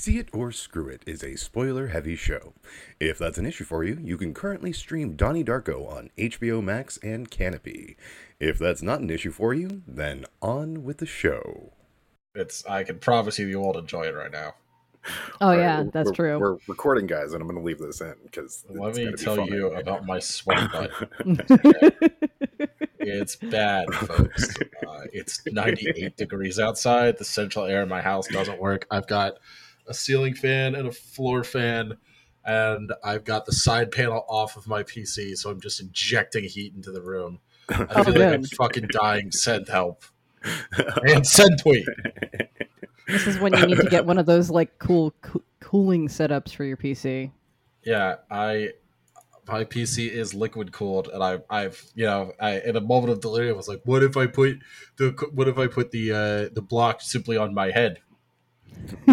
See It or Screw It is a spoiler heavy show. If that's an issue for you, you can currently stream Donnie Darko on HBO Max and Canopy. If that's not an issue for you, then on with the show. It's I can promise you you won't enjoy it right now. Oh All right, yeah, that's we're- true. We're recording, guys, and I'm going to leave this in because Let me tell you about my sweat butt. It's bad, folks. Uh, it's 98 degrees outside. The central air in my house doesn't work. I've got a ceiling fan and a floor fan, and I've got the side panel off of my PC, so I'm just injecting heat into the room. I Oh, like I'm fucking dying. Send help. And send tweet. this is when you need to get one of those like cool coo- cooling setups for your PC. Yeah, I my PC is liquid cooled, and I I've you know I in a moment of delirium I was like, what if I put the what if I put the uh, the block simply on my head,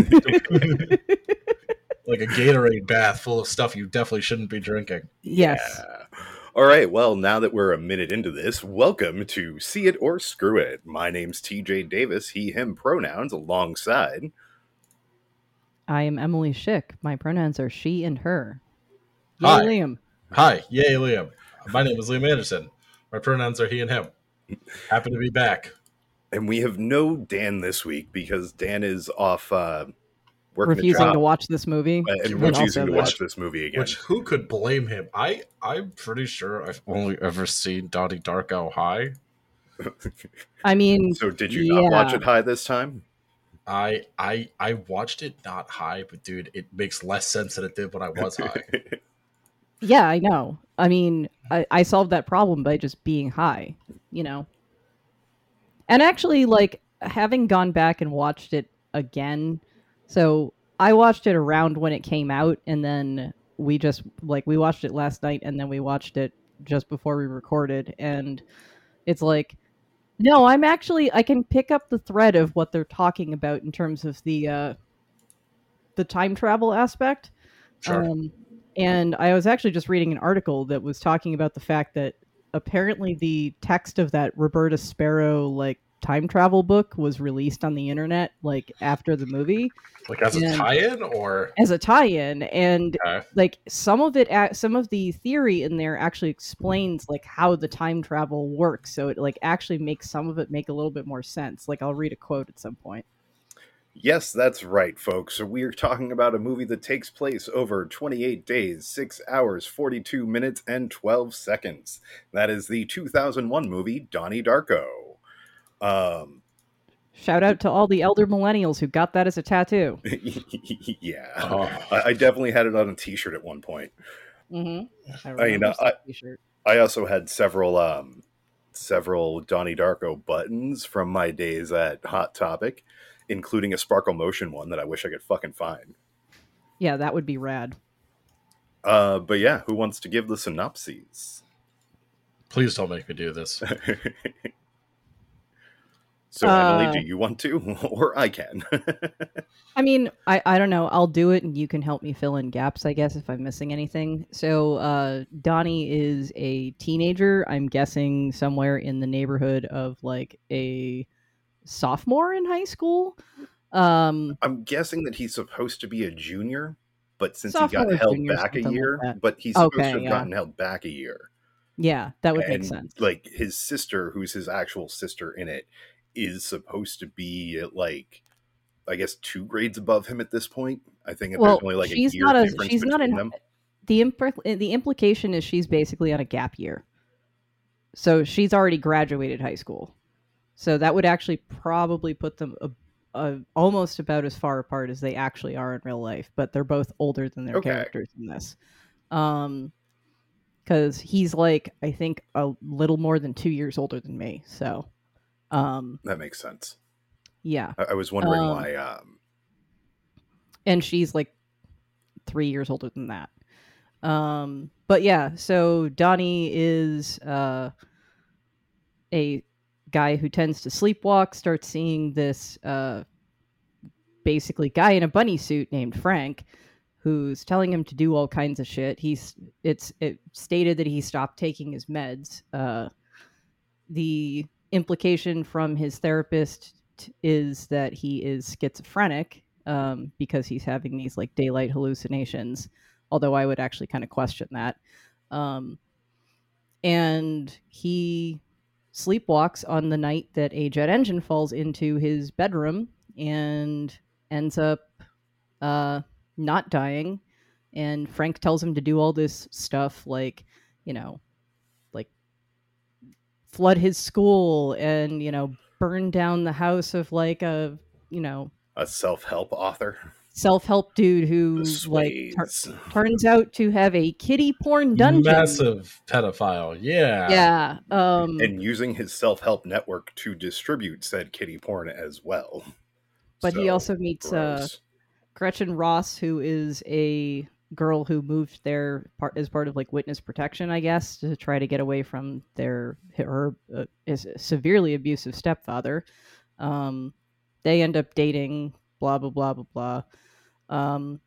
like a Gatorade bath full of stuff you definitely shouldn't be drinking. Yes. Yeah. All right. Well, now that we're a minute into this, welcome to See It or Screw It. My name's TJ Davis, he, him pronouns alongside. I am Emily Schick. My pronouns are she and her. Yay, Hi. Liam. Hi, yay Liam. My name is Liam Anderson. My pronouns are he and him. Happy to be back. And we have no Dan this week because Dan is off uh, working Refusing a job to watch this movie. and and refusing to the- watch this movie again. Which who could blame him? I I'm pretty sure I've only ever seen Donnie Darko high. I mean, so, did you not watch it high this time? I I I watched it not high, but dude, it makes less sense than it did when I was high. yeah, I know. I mean, I, I solved that problem by just being high, you know. And actually, like having gone back and watched it again, so I watched it around when it came out, and then we just like we watched it last night, and then we watched it just before we recorded, and it's like, no, I'm actually I can pick up the thread of what they're talking about in terms of the uh, the time travel aspect. Sure. Um, and I was actually just reading an article that was talking about the fact that apparently the text of that Roberta Sparrow like time travel book was released on the internet like after the movie like as a tie-in or as a tie-in and okay. like some of it ac- some of the theory in there actually explains like how the time travel works so it like actually makes some of it make a little bit more sense like i'll read a quote at some point Yes, that's right, folks. So we're talking about a movie that takes place over 28 days, 6 hours, 42 minutes, and 12 seconds. That is the 2001 movie Donnie Darko. Um, shout out to all the elder millennials who got that as a tattoo yeah, Oh. I, I definitely had it on a T-shirt at one point. mm-hmm. I, I mean, remember seeing I- the t-shirt. I also had several um, several Donnie Darko buttons from my days at Hot Topic, including a Sparkle Motion one that I wish I could fucking find. yeah that would be rad Uh, but yeah, who wants to give the synopses? Please don't make me do this. so Uh, Emily, do you want to, or I can? I mean, I, I don't know. I'll do it and you can help me fill in gaps, I guess, if I'm missing anything. So, uh, Donnie is a teenager. I'm guessing somewhere in the neighborhood of like a sophomore in high school. Um, I'm guessing that he's supposed to be a junior, but since he got held back a something like year, but he's supposed Okay, to have yeah. gotten held back a year. yeah, that would and make sense. like his sister, who's his actual sister in it, is supposed to be at like I guess two grades above him at this point. I think Well, there's only like a she's year not a- she's not in- them. the impl- the implication is she's basically on a gap year. So she's already graduated high school. So that would actually probably put them a, a, almost about as far apart as they actually are in real life, but they're both older than their Okay. characters in this. Um cuz he's like I think a little more than 2 years older than me. So um That makes sense. yeah, I, I was wondering Um, why. Um, and she's like three years older than that. Um, but yeah, so Donnie is uh, a guy who tends to sleepwalk. Starts seeing this uh, basically guy in a bunny suit named Frank, who's telling him to do all kinds of shit. He's it's it stated that he stopped taking his meds. Uh, the implication from his therapist is that he is schizophrenic um, because he's having these like daylight hallucinations. Although I would actually kind of question that. Um, and he sleepwalks on the night that a jet engine falls into his bedroom and ends up uh, not dying. And Frank tells him to do all this stuff like, you know, flood his school and, you know, burn down the house of like a, you know, A self help author. self-help dude who like tur- turns out to have a kitty porn dungeon. Massive pedophile. Yeah. Yeah. Um and using his self help network to distribute said kitty porn as well. but he also meets uh. Gretchen Ross, who is a girl who moved there part as part of like witness protection, I guess, to try to get away from their her uh, is severely abusive stepfather. Um, they end up dating. Blah blah blah blah blah. Um,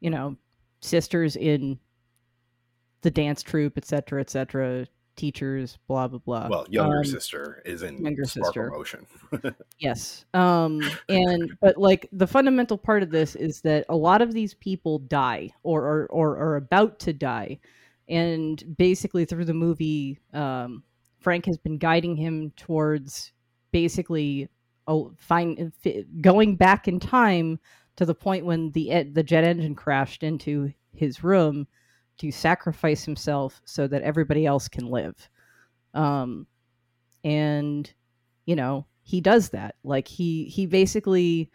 you know, sisters in the dance troupe, etc., etc. Teachers, blah blah blah. well, younger Um, sister is in younger sister. Motion. Yes. Um and but like the fundamental part of this is that a lot of these people die or or or are about to die. And basically through the movie um Frank has been guiding him towards basically oh, find going back in time to the point when the the jet engine crashed into his room to sacrifice himself so that everybody else can live. Um and you know he does that like he he basically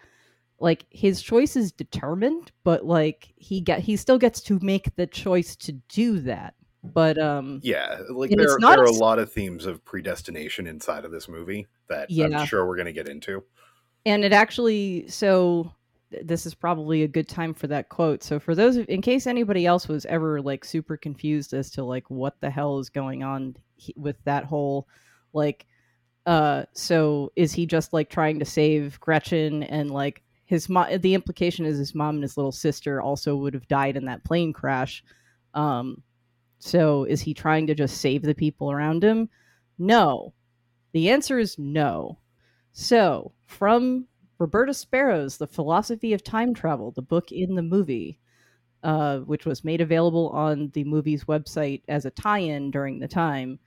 like his choice is determined but like he get he still gets to make the choice to do that but um Yeah, like there, it's there are a lot of themes of predestination inside of this movie that Yeah. I'm sure we're going to get into. and it actually so this is probably a good time for that quote. So for those in case anybody else was ever like super confused as to like what the hell is going on with that whole like uh so is he just like trying to save gretchen and like his mom the implication is his mom and his little sister also would have died in that plane crash. Um so is he trying to just save the people around him? No. The answer is no. So, from Roberta Sparrow's The Philosophy of Time Travel, the book in the movie, uh, which was made available on the movie's website as a tie in during the time,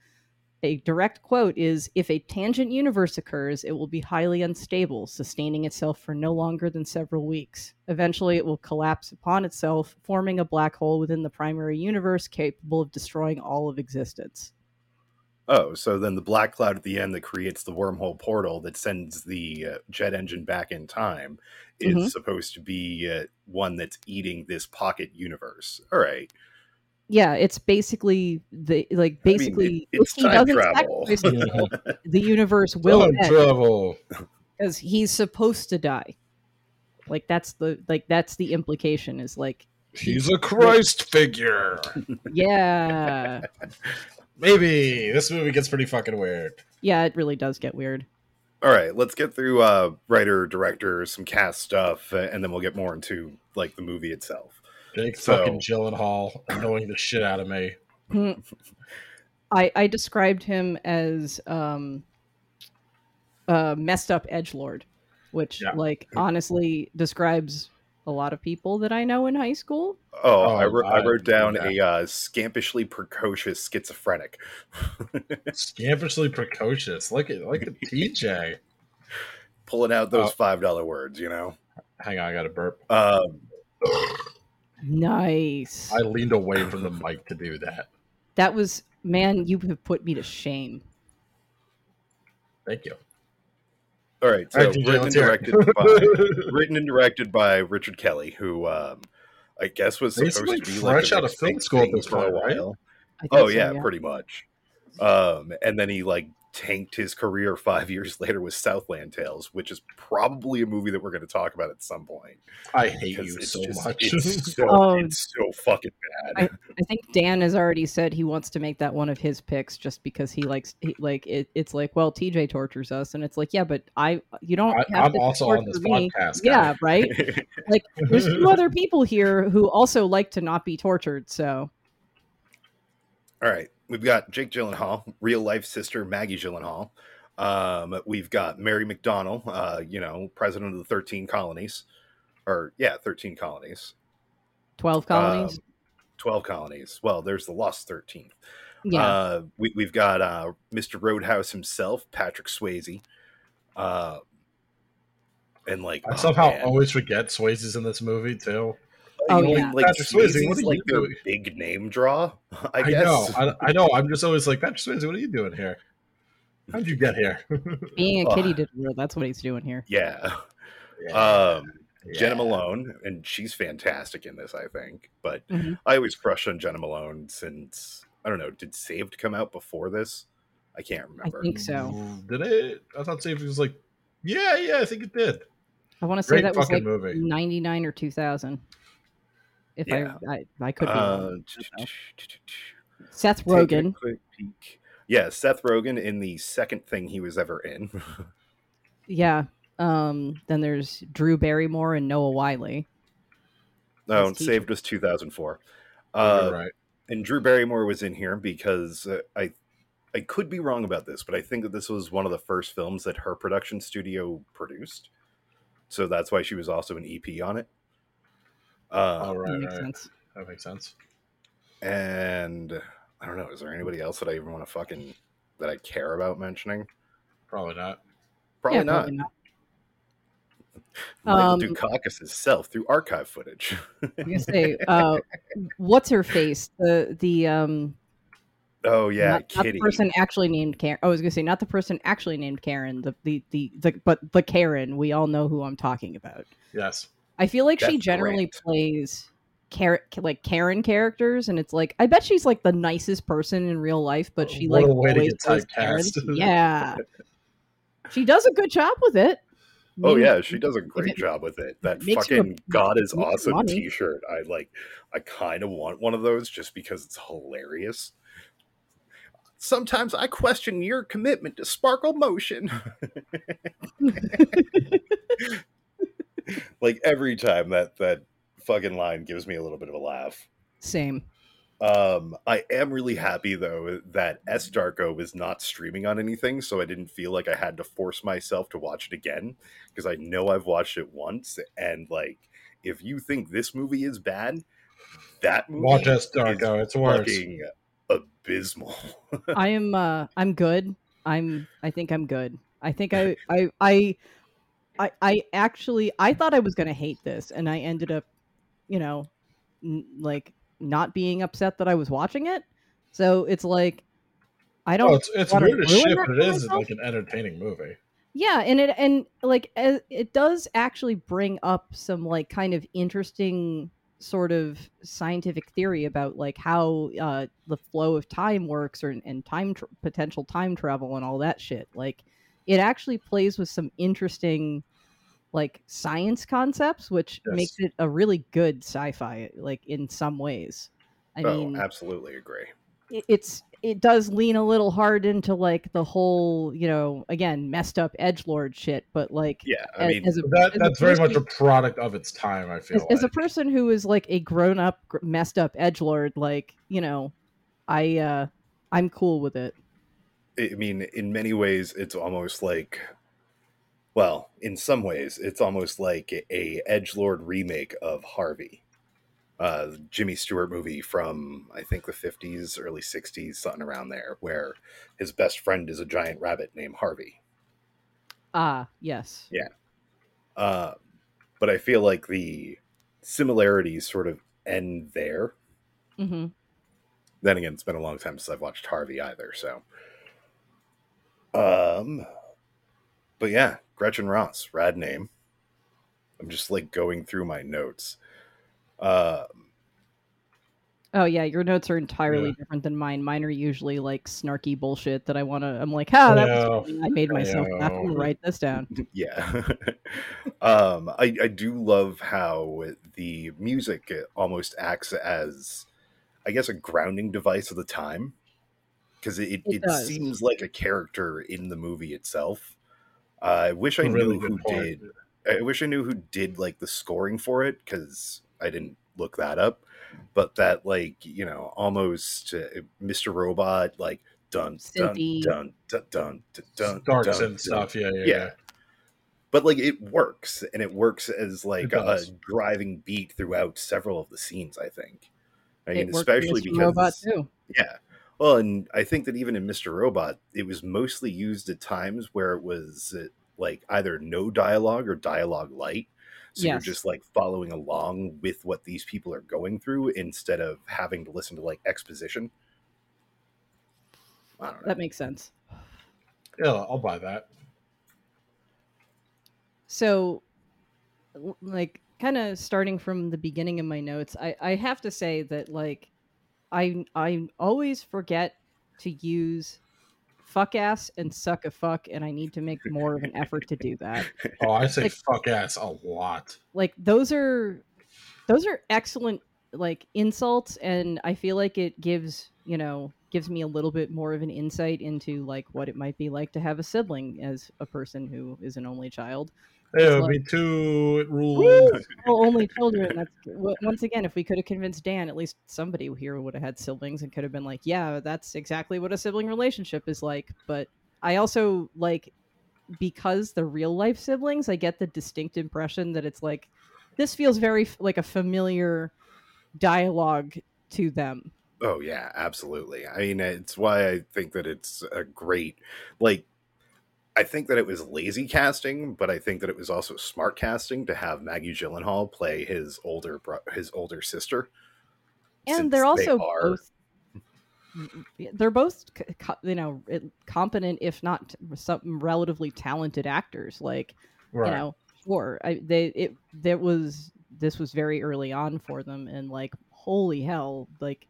a direct quote is If a tangent universe occurs, it will be highly unstable, sustaining itself for no longer than several weeks. Eventually, it will collapse upon itself, forming a black hole within the primary universe capable of destroying all of existence. Oh, so then the black cloud at the end that creates the wormhole portal that sends the uh, jet engine back in time is Mhm. supposed to be uh, one that's eating this pocket universe. All right. yeah, it's basically the like I mean, basically it- it's time travel. the universe will Time end travel. because he's supposed to die. Like that's the like that's the implication is like He's a Christ figure. yeah Maybe this movie gets pretty fucking weird. yeah it really does get weird. All right, let's get through uh, writer, director, some cast stuff, uh, and then we'll get more into like the movie itself. Jake So- fucking Gyllenhaal annoying the shit out of me. I I described him as um a messed up edge lord, which Yeah. like honestly describes a lot of people that I know in high school. Oh, Oh, I, wrote, I I wrote down believe a uh, scampishly precocious schizophrenic. Scampishly precocious. Look at look at TJ. Pulling out those Oh. five dollar words, you know. Hang on, I got a burp. Um, Nice. I leaned away from the mic to do that. That was man, you have put me to shame. Thank you. All right, so All right, written and let's hear it. directed by written and directed by Richard Kelly, who um, I guess was supposed Basically to be fresh like out a of film school at this for a point, right? while. I think Oh so, yeah, pretty much. Um, and then he like tanked his career five years later with Southland Tales, which is probably a movie that we're going to talk about at some point. I hate you so just- much. It's so, Oh. it's so fucking bad. I think Dan has already said he wants to make that one of his picks just because he likes he, like it, it's like well TJ tortures us and it's like yeah but I you don't I, have I'm to also on torture this me. podcast. Yeah, right. Like there's two other people here who also like to not be tortured. So All right, we've got Jake Gyllenhaal, real life sister Maggie Gyllenhaal. Um, we've got Mary McDonnell, uh, you know, president of the Thirteen Colonies. or yeah, thirteen colonies. Twelve colonies. Um, Twelve colonies. Well, there's the lost thirteenth. yeah. Uh, we, we've got uh, Mr. Roadhouse himself, Patrick Swayze. Uh, and like I oh, somehow man. always forget Swayze's in this movie too. Oh, You know, yeah. like Patrick Swayze, Swayze's what are like you their doing? big name draw. I, I, guess. know, I, I know. I'm just always like Patrick Swayze. What are you doing here? How'd you get here? Being a kitty diddler, that's what he's doing here. Yeah. Yeah. Um, Jena Malone, and she's fantastic in this, I think. But Mhm. I always crush on Jena Malone since I don't know. Did Saved come out before this? I can't remember. think so. Did it? I thought Saved was like, yeah, yeah. I think it did. I want to say Great that was fucking like movie. ninety nine or two thousand. If Yeah. I, I I could be Uh, wrong. Seth Taking Rogen. Yeah, Seth Rogen in the second thing he was ever in. Yeah. Um. Then there's Drew Barrymore and Noah Wyle. no, His teacher. Saved was 2004. You're Uh, right. and Drew Barrymore was in here because uh, I I could be wrong about this, but I think that this was one of the first films that her production studio produced. So that's why she was also an EP on it. Uh, All That right, makes right. sense. That makes sense. and I don't know, is there anybody else that I even want to fucking that I care about mentioning? Probably not. Probably yeah, not. Probably not. Michael Um, Dukakis himself through archive footage. I was gonna say, uh, what's her face? The the um. oh yeah, not, not the person actually named Karen. Oh, I was gonna say not the person actually named Karen. The the the, the but the Karen. We all know who I'm talking about. Yes. I feel like she generally Grant. plays Karen, like Karen characters, and it's like I bet she's like the nicest person in real life, but she What like a way to always get plays Karen. Yeah, she does a good job with it. I Oh yeah, she does a great it job with it. That you fucking God is awesome money. T-shirt. I like. I kind of want one of those just because it's hilarious. Sometimes I question your commitment to sparkle motion. like every time that that fucking line gives me a little bit of a laugh. Same. Um, I am really happy though that S Darko is not streaming on anything, so I didn't feel like I had to force myself to watch it again because I know I've watched it once, and like if you think this movie is bad, that movie Watch S. Darko. It's worse. fucking abysmal. I am. uh I'm good. I'm. I think I'm good. I think I. I. I. I, I actually I thought I was gonna hate this, and I ended up, you know, n- like not being upset that I was watching it. So it's like I don't Oh, it's it's weird as shit, but it is myself? like an entertaining movie. Yeah, and it and like it does actually bring up some like kind of interesting sort of scientific theory about like how uh, the flow of time works or and time tr- potential time travel and all that shit. Like it actually plays with some interesting like science concepts, which Yes. makes it a really good sci-fi. Like in some ways, I oh, mean, absolutely agree. it- it's it does lean a little hard into like the whole you know again messed up edge lord shit but like Yeah, I a- mean, as, a, That that's very much a product of its time. I feel as, as a person who is like a grown up messed up edge lord like you know i uh i'm cool with it I mean, in many ways, it's almost like, well, in some ways, it's almost like a edge lord remake of Harvey, uh, Jimmy Stewart movie from I think the fifties, early sixties, something around there, where his best friend is a giant rabbit named Harvey. ah yes yeah. Uh, but I feel like the similarities sort of end there. Mm-hmm. then again, it's been a long time since I've watched Harvey either. So, um, but yeah, Gretchen Ross, rad name. I'm just like going through my notes. Um, oh yeah your notes are entirely Yeah. different than mine mine are usually like snarky bullshit that i want to i'm like ah that Yeah. was funny. i made myself laugh i'm gonna write this down yeah, um, I, I do love how the music almost acts as, I guess, a grounding device of the time, because it, it, It seems like a character in the movie itself. Uh, I wish I really knew who point. did I wish I knew who did like the scoring for it because I didn't look that up. But that like you know almost uh, Mr. Robot like dun dun dun dun dun dun dun Dark dun, stuff. Yeah, yeah, Yeah. yeah. but like it works and it works as like a driving beat throughout several of the scenes i think i mean especially because yeah well and i think that even in mr robot it was mostly used at times where it was uh, like either no dialogue or dialogue light so you're just like following along with what these people are going through instead of having to listen to like exposition I don't know. That makes sense. Yeah, I'll buy that. So, like, kind of starting from the beginning of my notes, I, I have to say that, like, I I always forget to use fuck ass and suck a fuck, and I need to make more of an effort to do that. Oh, I say Like- fuck ass a lot. Like, those are those are excellent like insults, and I feel like it gives you know gives me a little bit more of an insight into like what it might be like to have a sibling as a person who is an only child. Yeah, like- me too. It rules. oh, only children. That's once again. If we could have convinced Dan, at least somebody here would have had siblings and could have been like, "Yeah, that's exactly what a sibling relationship is like." But I also like because the real life siblings, I get the distinct impression that it's like this feels very like a familiar dialogue to them. Oh yeah, absolutely. I mean, it's why I think that it's a great like I think that it was lazy casting, but I think that it was also smart casting to have Maggie Gyllenhaal play his older bro- his older sister. and they're they also are- both they're both co- you know competent if not some relatively talented actors like Right. you know sure I, they it that was this was very early on for them and like holy hell like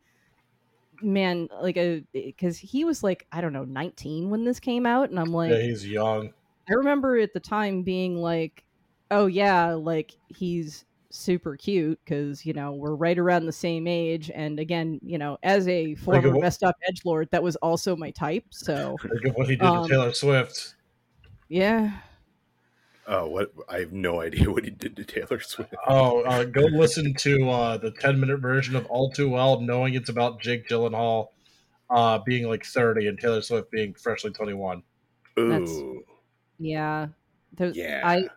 man like a because he was like i don't know 19 when this came out and i'm like yeah, he's young. I remember at the time being like, "Oh yeah, like he's super cute because you know we're right around the same age." And again, you know, as a former what- messed up edge lord, that was also my type. So what he did Um, to Taylor Swift. yeah, Oh, what I have no idea what he did to Taylor Swift. Oh, uh, go listen to uh, the 10 minute version of All Too Well, knowing it's about Jake Gyllenhaal uh, being like 30 and Taylor Swift being freshly 21. That's- Ooh, yeah. There's, yeah. I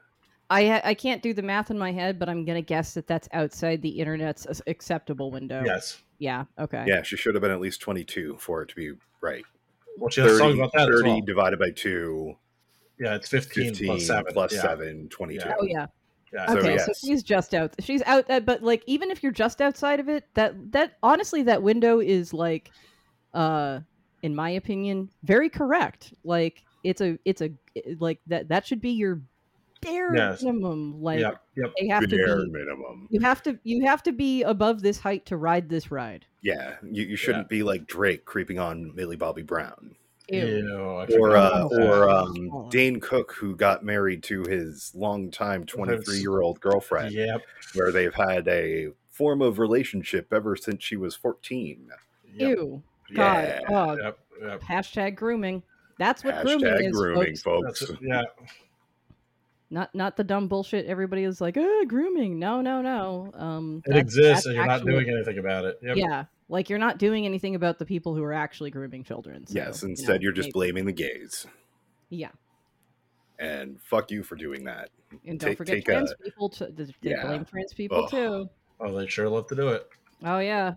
I I can't do the math in my head, but I'm gonna guess that that's outside the internet's acceptable window. Yes. Yeah. Okay. yeah, she should have been at least 22 for it to be right. Well, she has a 30, song about that as 30 well. divided by 2, Yeah, it's 15, 15 plus 7. plus yeah. 7, 22. Yeah. Oh yeah. Yeah. Okay, so yes. she's just out. She's out, uh, but like even if you're just outside of it, that that honestly that window is like, uh, in my opinion, very correct. Like it's a it's a like that that should be your bare Yes. minimum. Like yep. Yep. they have to be. minimum. You have to you have to be above this height to ride this ride. Yeah, you, you shouldn't be like Drake creeping on Millie Bobby Brown. Ew. Ew, or forgot uh, or um. Dane Cook, who got married to his longtime 23 year old girlfriend, Yep. where they've had a form of relationship ever since she was 14. Yep. Ew. God. Yeah. Oh, Yep. Yep. hashtag grooming. That's what grooming Hashtag is, grooming, folks. folks. That's. Yeah. Not not the dumb bullshit. Everybody is like, oh, grooming. No, no, no. Um, It exists and you're not doing anything about it. Yep. Yeah, like you're not doing anything about the people who are actually grooming children. so, Yes, you instead know, you're just maybe- blaming the gays. Yeah, And fuck you for doing that. and don't Take- forget take trans a- people. To, they Yeah. blame trans people Ugh. too. Oh, they sure love to do it. Oh yeah.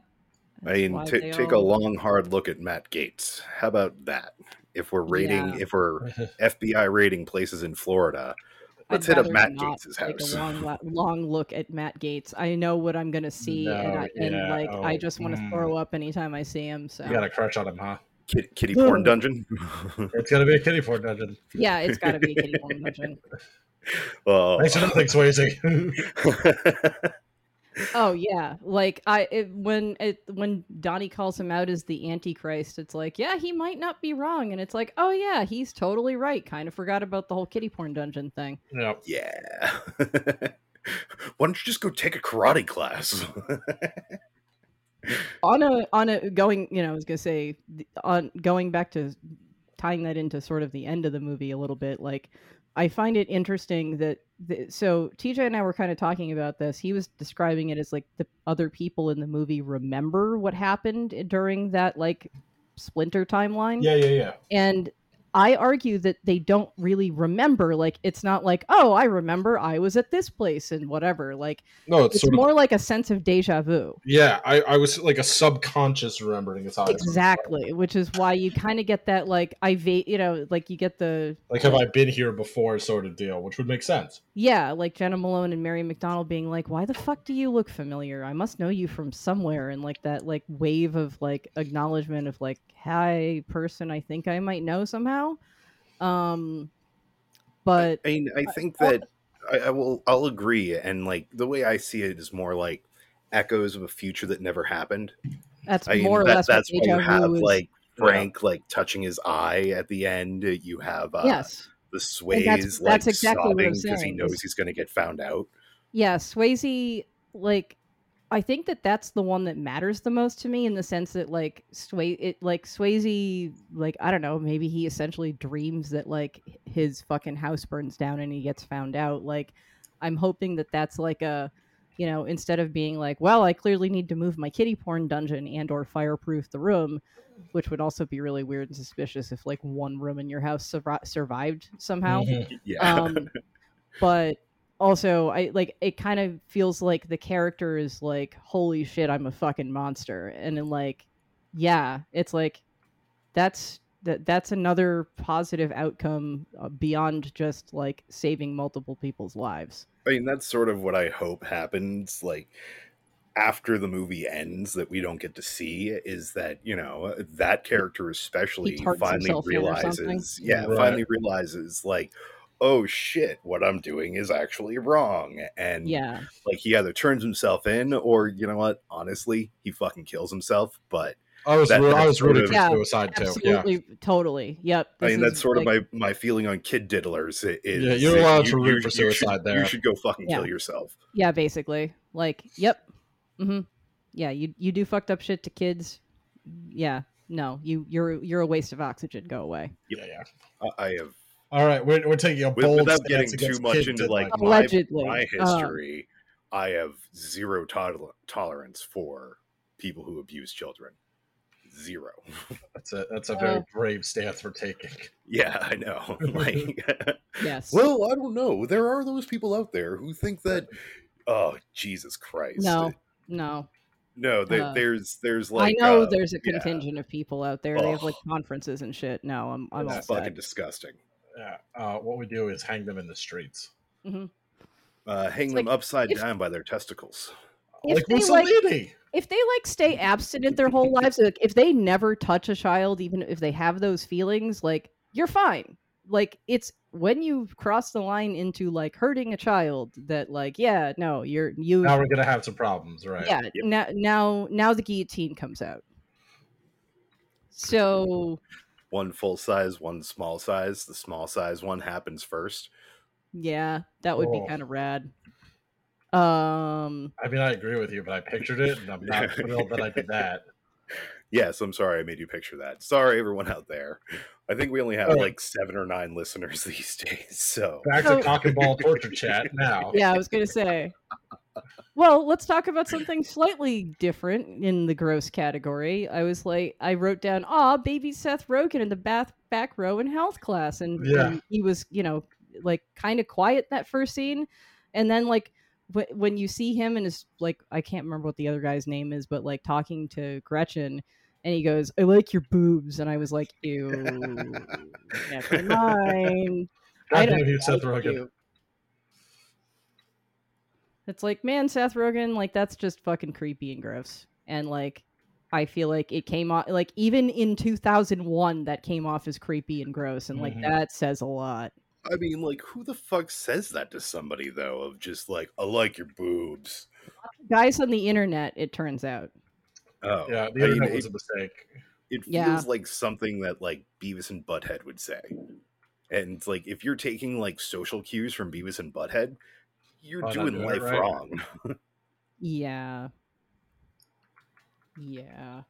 I mean, why ta they take a long, hard look at Matt Gaetz. How about that? If we're rating, Yeah. if we're FBI rating places in Florida, let's I'd hit up Matt not Gaetz' take house. a long, long look at Matt Gaetz. I know what I'm gonna see, and, No, I, and yeah, like I oh, just want to mm. throw up anytime I see him. So You got a crush on him, huh? Kid, kitty porn Ugh. dungeon. It's gonna be a kitty porn dungeon. yeah, it's got to be a kitty porn dungeon. well, Thanks for nothing, Swayze. Oh yeah, like I it, when it when Donnie calls him out as the Antichrist, it's like yeah he might not be wrong, and it's like oh yeah he's totally right. Kind of forgot about the whole kitty porn dungeon thing. yep. yeah. Why don't you just go take a karate class? On a on a going you know I was gonna say on going back to tying that into sort of the end of the movie a little bit like I find it interesting that the, so TJ and I were kind of talking about this. He was describing it as like the other people in the movie remember what happened during that like splinter timeline. Yeah, yeah, yeah. and I argue that they don't really remember. Like, it's not like, oh, I remember I was at this place and whatever. Like, No, it's, it's more of like a sense of deja vu. yeah. I, I was like a subconscious remembering. It's Exactly, which is why you kind of get that like I va- you know, like you get the Like, have I been here before? Sort of deal, which would make sense. yeah, like Jena Malone and Mary McDonald being like, "Why the fuck do you look familiar? I must know you from somewhere." And like that like wave of like acknowledgement of like, "Hi, person, I think I might know somehow." Um, but I mean, I think that I, I will. I'll agree, and like the way I see it is more like echoes of a future that never happened. that's I mean, more or that- less that's why you have is. like Frank like touching his eye at the end. You have uh, yes, the sways that's- like that's exactly what I'm sobbing because he knows he's going to get found out. yeah, Swayze like I think that that's the one that matters the most to me in the sense that like Sway it like Swayze like I don't know maybe he essentially dreams that like his fucking house burns down and he gets found out. Like I'm hoping that that's like a you know instead of being like well I clearly need to move my kitty porn dungeon and or fireproof the room which would also be really weird and suspicious if like one room in your house survi- survived somehow. Mhm. Yeah, um but also i like it kind of feels like the character is like holy shit i'm a fucking monster and then like yeah it's like that's that that's another positive outcome uh, beyond just like saving multiple people's lives I mean that's sort of what I hope happens. Like after the movie ends, that we don't get to see is that you know that character especially finally himself in or something? realizes, yeah, Right. finally realizes like. Oh shit! What I'm doing is actually wrong, and yeah like he either turns himself in, or you know what? Honestly, he fucking kills himself. But I was That- ro- I was sort rooting for Yeah, suicide too. Yeah. totally yep I mean, that's sort like- of my my feeling on kid diddlers. i- Is Yeah, you're that allowed to you- root you- for you should- suicide there. You should go fucking Yeah. kill yourself. yeah basically like yep Mm-hmm. yeah you you do fucked up shit to kids yeah no you you're you're a waste of oxygen go away yeah, yeah. I, I have All right, we're, we're taking a bold without stance getting too much into like my, Allegedly. my Uh. history, I have zero tol- tolerance for people who abuse children. Zero. That's a that's a Uh, very brave stance we're taking. yeah, I know. like, yes well, I don't know. There are those people out there who think that. Oh Jesus Christ! no no no. There, Uh, there's there's like I know uh, there's a yeah. contingent of people out there. They have like conferences and shit. No, I'm I'm all fucking set. disgusting. Yeah. Uh, what we do is hang them in the streets. Uh, hang It's them like, upside if- down by their testicles. If like they, like- Mussolini. If they like stay abstinent their whole lives, like if they never touch a child, even if they have those feelings, like you're fine. Like it's when you cross the line into like hurting a child that like yeah no you're you now we're gonna have some problems, right? yeah Yep. now now now the guillotine comes out. So One full size, one small size. The small size one happens first. yeah, that would be Oh. kind of rad. Um. I mean, I agree with you, but I pictured it, and I'm not thrilled that I did that. Yes, I'm sorry I made you picture that. Sorry, everyone out there. I think we only have Oh. like seven or nine listeners these days. So Back to cock and ball torture chat now. yeah, I was gonna say. Well, let's talk about something slightly different in the gross category. I was like, I wrote down, "Ah, baby Seth Rogen in the bath back row in health class," and, Yeah. and he was, you know, like kind of quiet that first scene, and then like wh- when you see him and his like, I can't remember what the other guy's name is, but like talking to Gretchen. And he goes, "I like your boobs," and I was like, "Ew, never mind." I don't damn you, Seth Rogen. you. It's like, man, Seth Rogen, like that's just fucking creepy and gross. And like, I feel like it came off like even in 2001, that came off as creepy and gross, and like Mhm. that says a lot. I mean, like, who the fuck says that to somebody though? Of just like, I like your boobs. Guys on the internet, it turns out. Oh, Yeah, the I mean, internet it, was a mistake. it feels Yeah. like something that like Beavis and Butthead would say. And like, if you're taking like social cues from Beavis and Butthead, you're Oh, doing doing life right. wrong. Yeah. Yeah.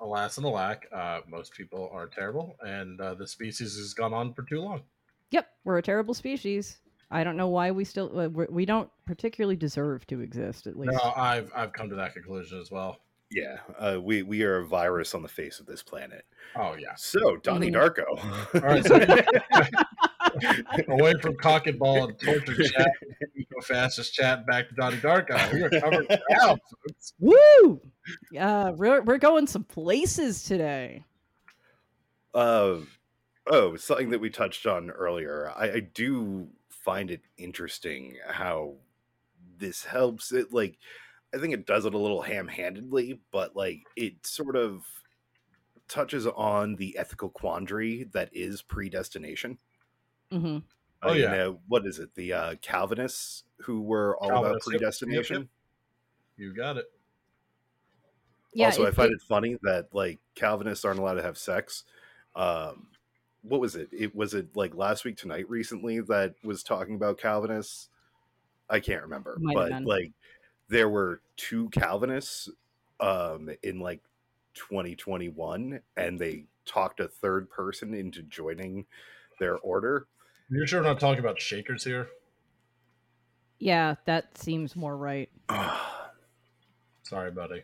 Alas and alack, uh, most people are terrible, and uh, the species has gone on for too long. Yep, we're a terrible species. I don't know why we still uh, we're- don't particularly deserve to exist. At least. No, I've I've come to that conclusion as well. Yeah, uh, we we are a virus on the face of this planet. Oh yeah. So Donnie. Darko. All right. So away from cock and ball and torture chat, go fastest chat back to Donnie Darko. We are covering ground, folks. Woo! Uh, we're we're going some places today. uh, oh, something that we touched on earlier. I, I do find it interesting how this helps. It like I think it does it a little ham-handedly, but like it sort of touches on the ethical quandary that is predestination. Hmm Oh, Uh, you yeah. know, what is it? The uh, Calvinists who were all Calvinists, about yep, yep, predestination. You got it. Yeah. also, I find it- it funny that like Calvinists aren't allowed to have sex. Um, what was it? It was it like last week tonight recently that was talking about Calvinists. I can't remember, Might but like there were two Calvinists um, in like 2021, and they talked a third person into joining their order. You're sure we're not talking about shakers here? yeah, that seems more right. Sorry, buddy.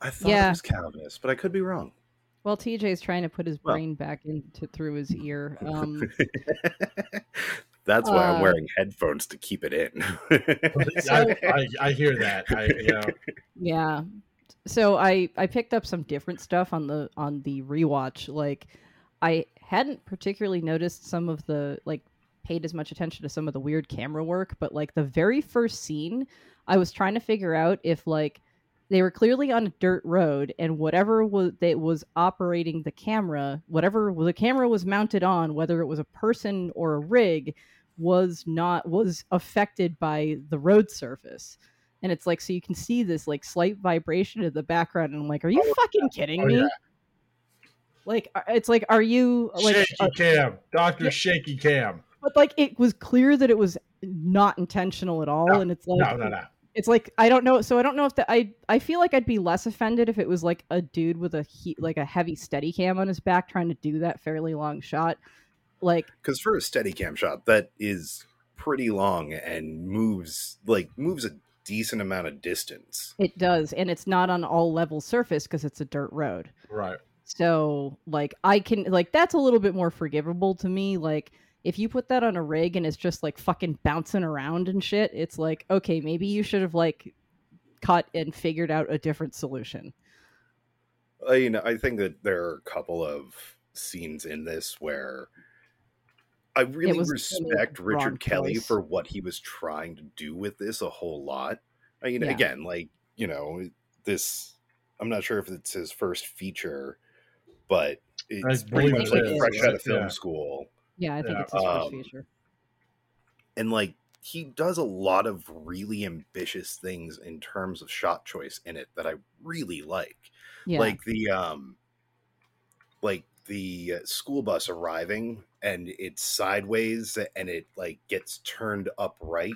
I thought Yeah. it was Calvinist, but I could be wrong. Well, TJ's trying to put his Well. brain back into through his ear. Um, That's why I'm Uh, wearing headphones to keep it in. I, I, I hear that. I, you know, yeah. So I I picked up some different stuff on the on the rewatch. Like I hadn't particularly noticed some of the like paid as much attention to some of the weird camera work, but like the very first scene, I was trying to figure out if like they were clearly on a dirt road and whatever was that was operating the camera, whatever the camera was mounted on, whether it was a person or a rig, was not was affected by the road surface. And it's like so you can see this like slight vibration in the background, and I'm like, are you oh, fucking kidding Oh, me? yeah. Like it's like, are you like? shaky uh, cam, Doctor Yeah. Shaky Cam. but like it was clear that it was not intentional at all, No, and it's like, No, no, no. it's like I don't know. So I don't know if that I I feel like I'd be less offended if it was like a dude with a he, like a heavy steady cam on his back trying to do that fairly long shot. Like because for a steady cam shot that is pretty long and moves like moves a decent amount of distance it does, and it's not on all level surface because it's a dirt road. Right. So like I can like that's a little bit more forgivable to me. Like if you put that on a rig and it's just like fucking bouncing around and shit, it's like okay, maybe you should have like cut and figured out a different solution. I, you know i think that there are a couple of scenes in this where i really respect really richard kelly choice. for what he was trying to do with this a whole lot i mean Yeah. again like you know this i'm not sure if it's his first feature but it's pretty much it like is. fresh out of film Yeah. school Yeah, I think Yeah, it's his first um, feature. and like he does a lot of really ambitious things in terms of shot choice in it that I really like. Yeah. Like the um like the uh, school bus arriving and it's sideways and it like gets turned upright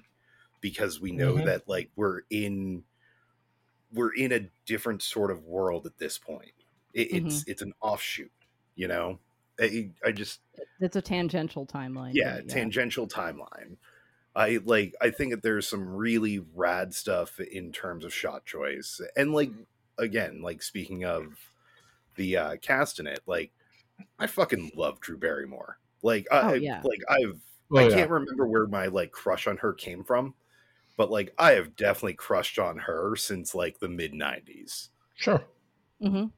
because we know Mhm. that like we're in we're in a different sort of world at this point. It, it's it's an offshoot, you know. I, I just it's a tangential timeline. yeah, but tangential timeline. I like I think that there's some really rad stuff in terms of shot choice. And like again, like speaking of the uh cast in it, like I fucking love Drew Barrymore. Like I Oh, yeah. like I've Oh, I yeah. can't remember where my like crush on her came from, but like I have definitely crushed on her since like the mid 90s. Sure. hmm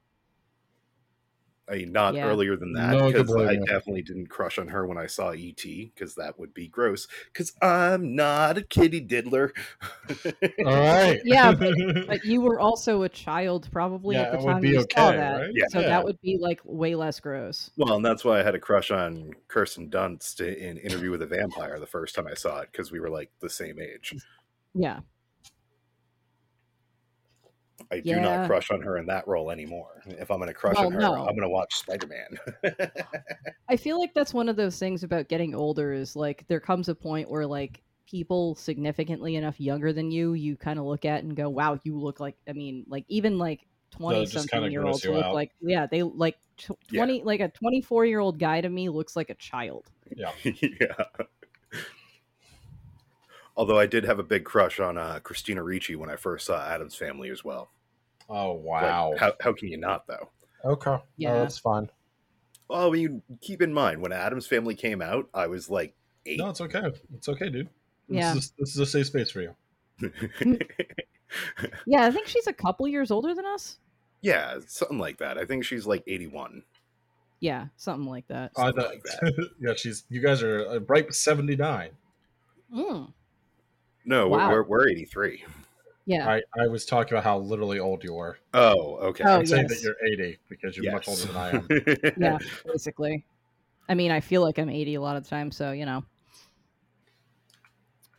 I mean, not Yeah. earlier than that No because I definitely didn't crush on her when I saw ET because that would be gross. Because I'm not a kitty diddler. All right. Yeah, But you were also a child probably Yeah, at the it would time be you saw that. right? Yeah. So Yeah. that would be like way less gross. well, and that's why I had a crush on Kirsten Dunst in Interview with a Vampire the first time I saw it because we were like the same age. Yeah. I do Yeah. not crush on her in that role anymore. If I'm going to crush Well, on her, no. I'm going to watch Spider Man. I feel like that's one of those things about getting older is like there comes a point where like people significantly enough younger than you, you kind of look at and go, "Wow, you look like." I mean, like even like twenty just something year olds look out. like yeah, they like tw- Yeah. twenty like a twenty four year old guy to me looks like a child. Yeah. yeah. Although I did have a big crush on uh, Christina Ricci when I first saw Addams Family as well. Oh Like, wow. how how can you not though? okay. Yeah. Yeah, that's fine. Well, I mean, keep in mind when Addams Family came out, I was like eight. No, it's okay. It's okay, dude. This Yeah. Is, this is a safe space for you. Yeah, I think she's a couple years older than us. yeah, something like that. I think she's like eighty-one. Yeah, something like that. I Something thought, like yeah, she's. You guys are uh, ripe seventy nine. Mm, No, Wow. we're, we're we're eighty-three. Yeah. I, I was talking about how literally old you were. Oh, okay. Oh, I'm saying that you're eighty because you're much older than I am. yeah, basically. I mean, I feel like I'm 80 a lot of the time, so you know.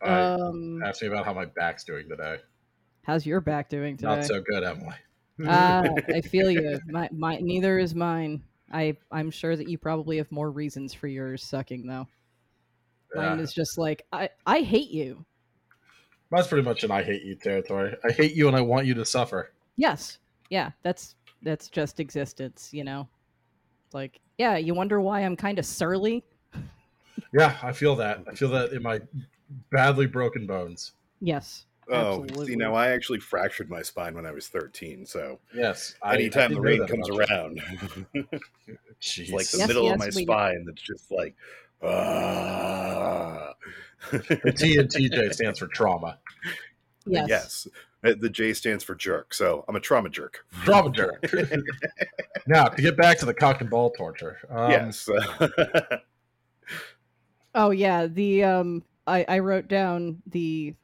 All right. Um, Ask me about how my back's doing today. how's your back doing today? Not so good, Emily. Ah, I feel you. My, my, neither is mine. I, I'm sure that you probably have more reasons for yours sucking, though. Mine Yeah. is just like I, I hate you. Mine's pretty much an I hate you territory. I hate you and I want you to suffer. Yes, yeah, that's that's just existence, you know. Like, yeah, you wonder why I'm kind of surly. Yeah, I feel that. I feel that in my badly broken bones. Yes. Oh, Absolutely. see, now I actually fractured my spine when I was thirteen. So Yes. I, anytime I the rain comes about around, Jeez. it's like the Yes, middle of my we know. spine that's just like. Ah. The T and TJ stands for trauma. Yes. yes. Uh, The J stands for jerk, so I'm a trauma jerk. Trauma jerk. now, to get back to the cock and ball torture. Um, yes. Oh yeah, the um, I I wrote down the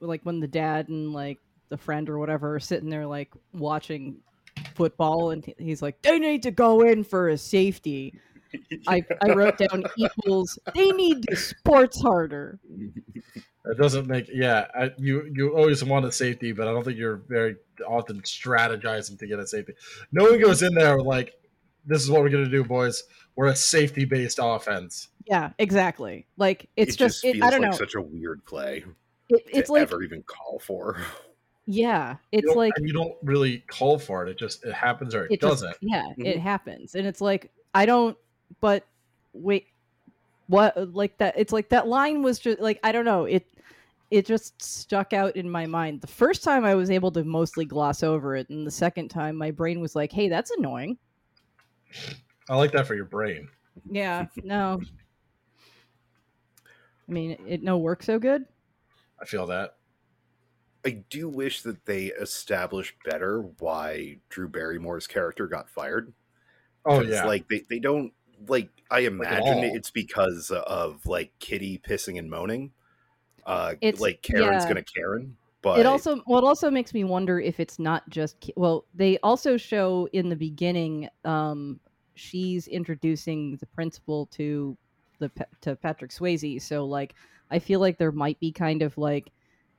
like when the dad and like the friend or whatever are sitting there like watching football, and he's like, they need to go in for a safety. I I wrote down equals they need to sports harder. It doesn't make yeah. I, you you always want a safety, but I don't think you're very often strategizing to get a safety. No one goes in there like, "This is what we're gonna do, boys. We're a safety based offense." Yeah, exactly. Like it's it just, just it, I don't like know. such a weird play It, it's to like ever even call for. yeah, it's don't- like you don't really call for it. It just it happens or it, it doesn't. yeah it Mhm. happens and it's like i don't but wait what like that it's like that line was just like i don't know it it just stuck out in my mind the first time i was able to mostly gloss over it and the second time my brain was like hey that's annoying I like that for your brain. yeah no i mean it no work so good I feel that. I do wish that they established better why Drew Barrymore's character got fired. Oh yeah, like they, they don't like. I imagine all. it's because of like Kitty pissing and moaning. Uh, It's- like Karen's yeah. gonna Karen, but it also well it also makes me wonder if it's not just well they also show in the beginning um she's introducing the principal to the to Patrick Swayze so like I feel like there might be kind of like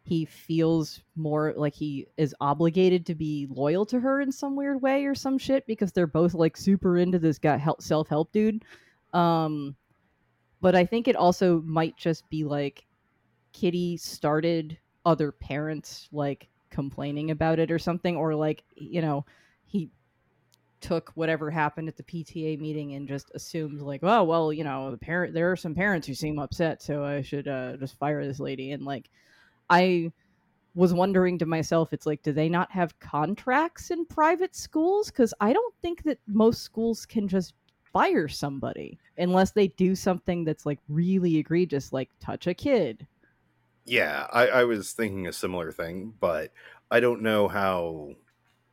he feels more like he is obligated to be loyal to her in some weird way or some shit because they're both like super into this guy help self-help dude. Um but I think it also might just be like Kitty started other parents like complaining about it or something or like you know he took whatever happened at the PTA meeting and just assumed like oh well you know the parent there are some parents who seem upset so I should uh, just fire this lady and like I was wondering to myself it's like do they not have contracts in private schools cuz I don't think that most schools can just fire somebody unless they do something that's like really egregious like touch a kid yeah, I, I was thinking a similar thing, but I don't know how.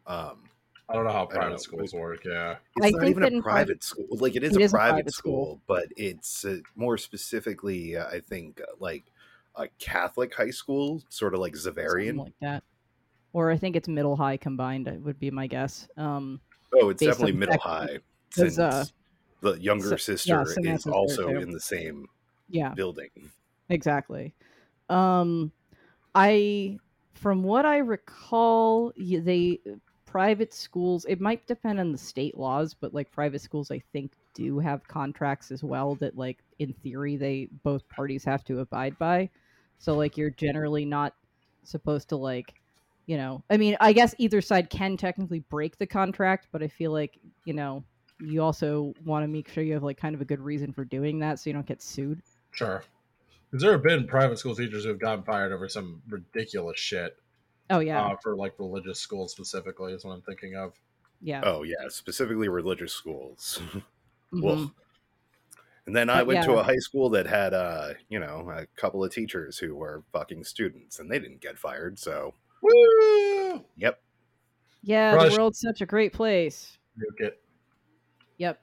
Um, I don't know how private know. schools work. Yeah, it's I not even a private private- school. Like it is, It a, is a private private school, school. but it's uh, more specifically, uh, I think, uh, like a Catholic high school, sort of like something Xaverian. like that. Or I think it's middle high combined. uh, Would be my guess. Um, Oh, it's definitely middle fact that- Since uh, the younger so- yeah, sister is Samantha's there also in the same yeah, building. exactly. Um, I, from what I recall, they private schools. It might depend on the state laws, but like private schools, I think do have contracts as well that, like in theory, they both parties have to abide by. So like you're generally not supposed to like you know i mean i guess either side can technically break the contract but i feel like you know you also want to make sure you have like kind of a good reason for doing that so you don't get sued sure. Has there have been private school teachers who have gotten fired over some ridiculous shit? Oh yeah, uh, for like religious schools specifically is what I'm thinking of. yeah. Oh yeah, specifically religious schools. Mhm. Well, and then I But went to a high school that had, uh, you know, a couple of teachers who were fucking students, and they didn't get fired. So, Woo! yep. Yeah, Rush. the world's such a great place. Nuke it. Yep.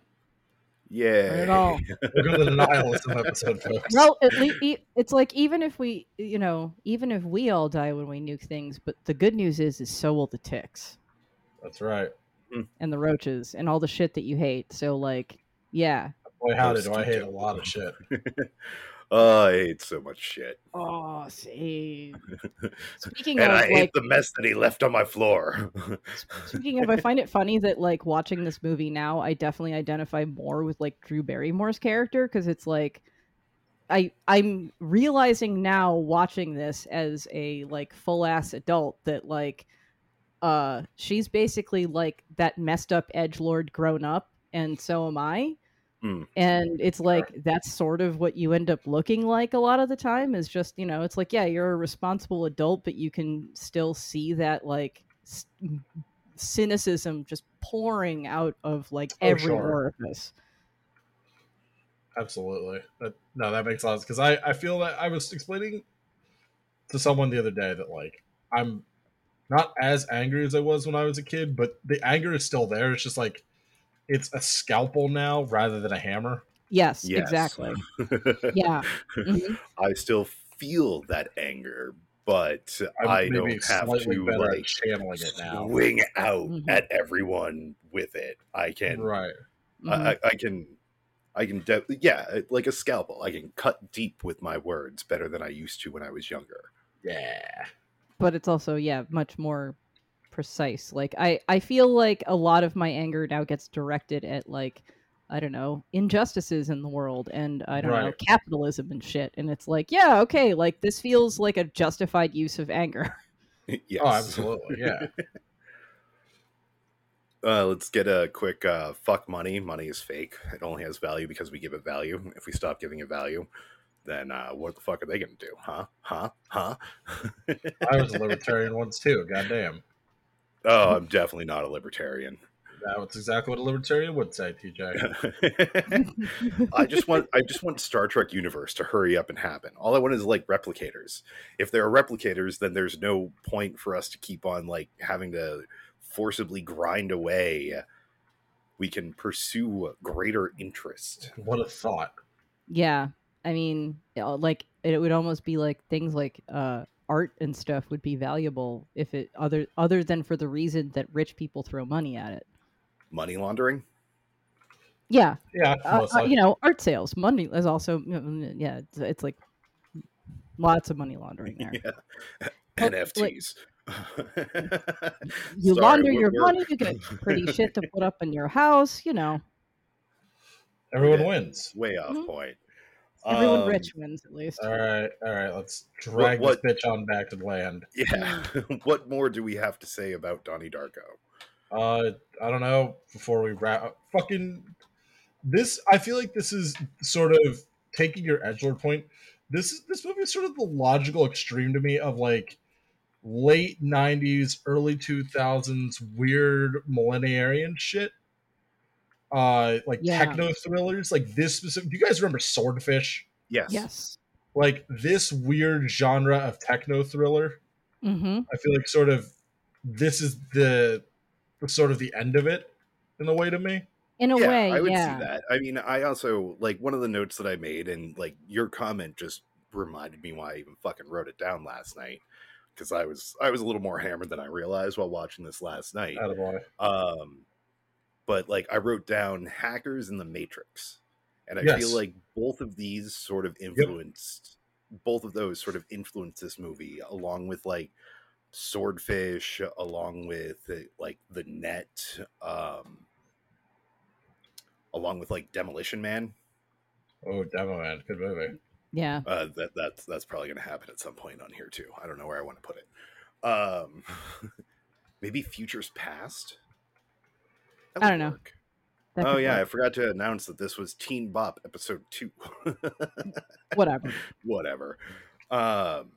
Yeah. Not at all. We'll go to the nihilism episode, folks. Well, at least it's like even if we, you know, even if we all die when we nuke things, but the good news is, is so will the ticks That's right. and the roaches and all the shit that you hate. So like, yeah. Boy, howdy, Those do I hate a lot of shit. oh, I hate so much shit. Oh, see. Speaking And of I hate like, the mess that he left on my floor. speaking of, I find it funny that like watching this movie now, I definitely identify more with like Drew Barrymore's character because it's like. I I'm realizing now watching this as a like full ass adult that like uh she's basically like that messed up edge lord grown up and so am I. Hmm. And it's like that's sort of what you end up looking like a lot of the time is just, you know, it's like yeah, you're a responsible adult but you can still see that like cynicism just pouring out of like Oh, every sure. orifice. Absolutely. That, no, that makes sense because I, I feel that I was explaining to someone the other day that like I'm not as angry as I was when I was a kid, but the anger is still there. It's just like it's a scalpel now rather than a hammer. Yes, Yes. exactly. Yeah. Mhm. I still feel that anger, but I'm I don't have to like channeling it now. swing out Mhm. at everyone with it. I can, Right. I, I- I can, I can, de- yeah, like a scalpel. I can cut deep with my words better than I used to when I was younger. Yeah. but it's also yeah much more precise like i i feel like a lot of my anger now gets directed at like i don't know injustices in the world and i don't know capitalism and shit and it's like yeah okay like this feels like a justified use of anger yes. Oh, absolutely. Yeah. Uh, let's get a quick uh, fuck money. Money is fake. It only has value because we give it value. If we stop giving it value, then uh, what the fuck are they going to do? Huh? Huh? Huh? I was a libertarian once too. Goddamn. Oh, I'm definitely not a libertarian. That's exactly what a libertarian would say, TJ. I just want I just want Star Trek universe to hurry up and happen. All I want is like replicators. If there are replicators, then there's no point for us to keep on like having to forcibly grind away. We can pursue greater interest. What a thought. yeah i mean like it would almost be like things like uh art and stuff would be valuable if it other other than for the reason that rich people throw money at it Money laundering. Yeah, yeah uh, uh, you know, art sales. Money is also, yeah, it's, it's like lots of money laundering there. Yeah. But, NFTs. You Sorry, launder your we're- money, you get pretty shit to put up in your house. You know, Everyone Yeah. wins. Way off Mhm. point. Everyone Um, rich wins at least. All right, all right. Let's drag what- this bitch on back to land. Yeah. what more do we have to say about Donnie Darko? Uh, I don't know. Before we wrap, fucking this. I feel like this is sort of taking your edgelord point. This is this movie is sort of the logical extreme to me of like late '90s, early 2000s weird millenarian shit. Uh, like Yeah. techno thrillers, like this specific. Do you guys remember Swordfish? Yes. yes. Like this weird genre of techno thriller. Mm-hmm. I feel like sort of this is the, the sort of the end of it in a way to me. In a yeah, way, I would yeah. see that. I mean, I also like one of the notes that I made, and like your comment just reminded me why I even fucking wrote it down last night because I was I was a little more hammered than I realized while watching this last night. Attaboy. Um, but like I wrote down hackers in the Matrix, and I Yes. feel like both of these sort of influenced both of those sort of influenced this movie, along with like Swordfish, along with uh, like the Net, um, along with like Demolition Man. Oh, Demo Man, good movie. Yeah. Uh, that that's that's probably going to happen at some point on here too. I don't know where I want to put it. Um, maybe Futures Past. That I don't know. that Oh could yeah, I forgot to announce that this was Teen Bop episode two. Whatever. Whatever. Um,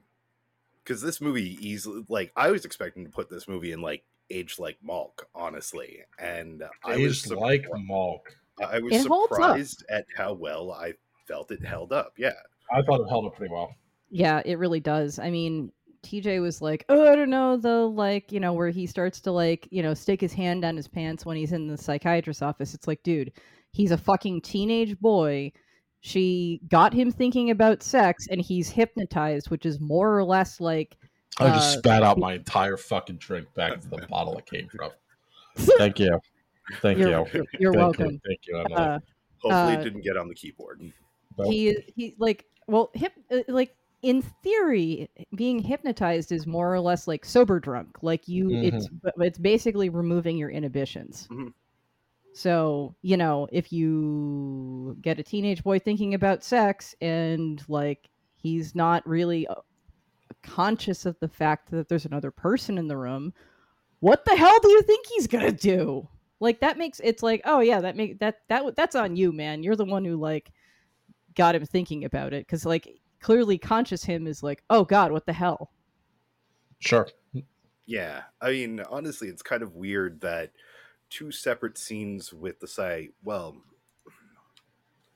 because this movie easily like I was expecting to put this movie in like age like Malk, honestly, and I was Aged like Malk. I was It surprised at how well I felt it held up. Yeah, I thought it held up pretty well. Yeah, it really does. I mean, TJ was like, "Oh, I don't know, though." Like, you know, where he starts to like, you know, stick his hand down his pants when he's in the psychiatrist's office. It's like, dude, he's a fucking teenage boy. She got him thinking about sex, and he's hypnotized, which is more or less like, I just Uh, spat out my entire fucking drink back into the bottle it came from. Thank you. Thank You're- you. you're, Thank you're you. welcome. Thank you, Emily. Uh, hopefully Uh, it didn't get on the keyboard. Nope. he he like well hip uh, like in theory being hypnotized is more or less like sober drunk like you it's but it's basically removing your inhibitions. Mhm. so you know if you get a teenage boy thinking about sex and like he's not really uh, conscious of the fact that there's another person in the room what the hell do you think he's gonna do? Like that makes it's like oh yeah that make that that that's on you man. You're the one who like got him thinking about it. Because like clearly conscious him is like oh god what the hell Sure. Yeah, I mean, honestly, it's kind of weird that two separate scenes with the site. Well,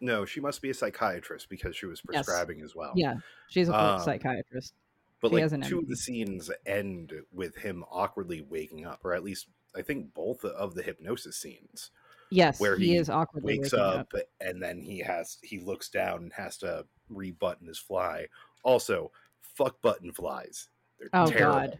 no, she must be a psychiatrist because she was Yes. prescribing as well. yeah she's a Um, psychiatrist but she like has an two of the scenes end with him awkwardly waking up, or at least I think both of the hypnosis scenes yes where he, he is awkwardly wakes waking up, and then he has he looks down and has to rebutton his fly. Also, fuck button flies. They're Oh, terrible.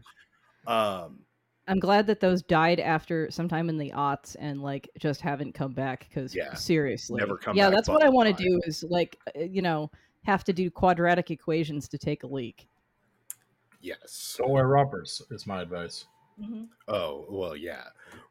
Um, i'm glad that those died after sometime in the aughts and like just haven't come back because Yeah. seriously Never come yeah back that's what i want to do is like uh, you know have to do quadratic equations to take a leak yes. Don't wear rompers is my advice. Oh, well, yeah.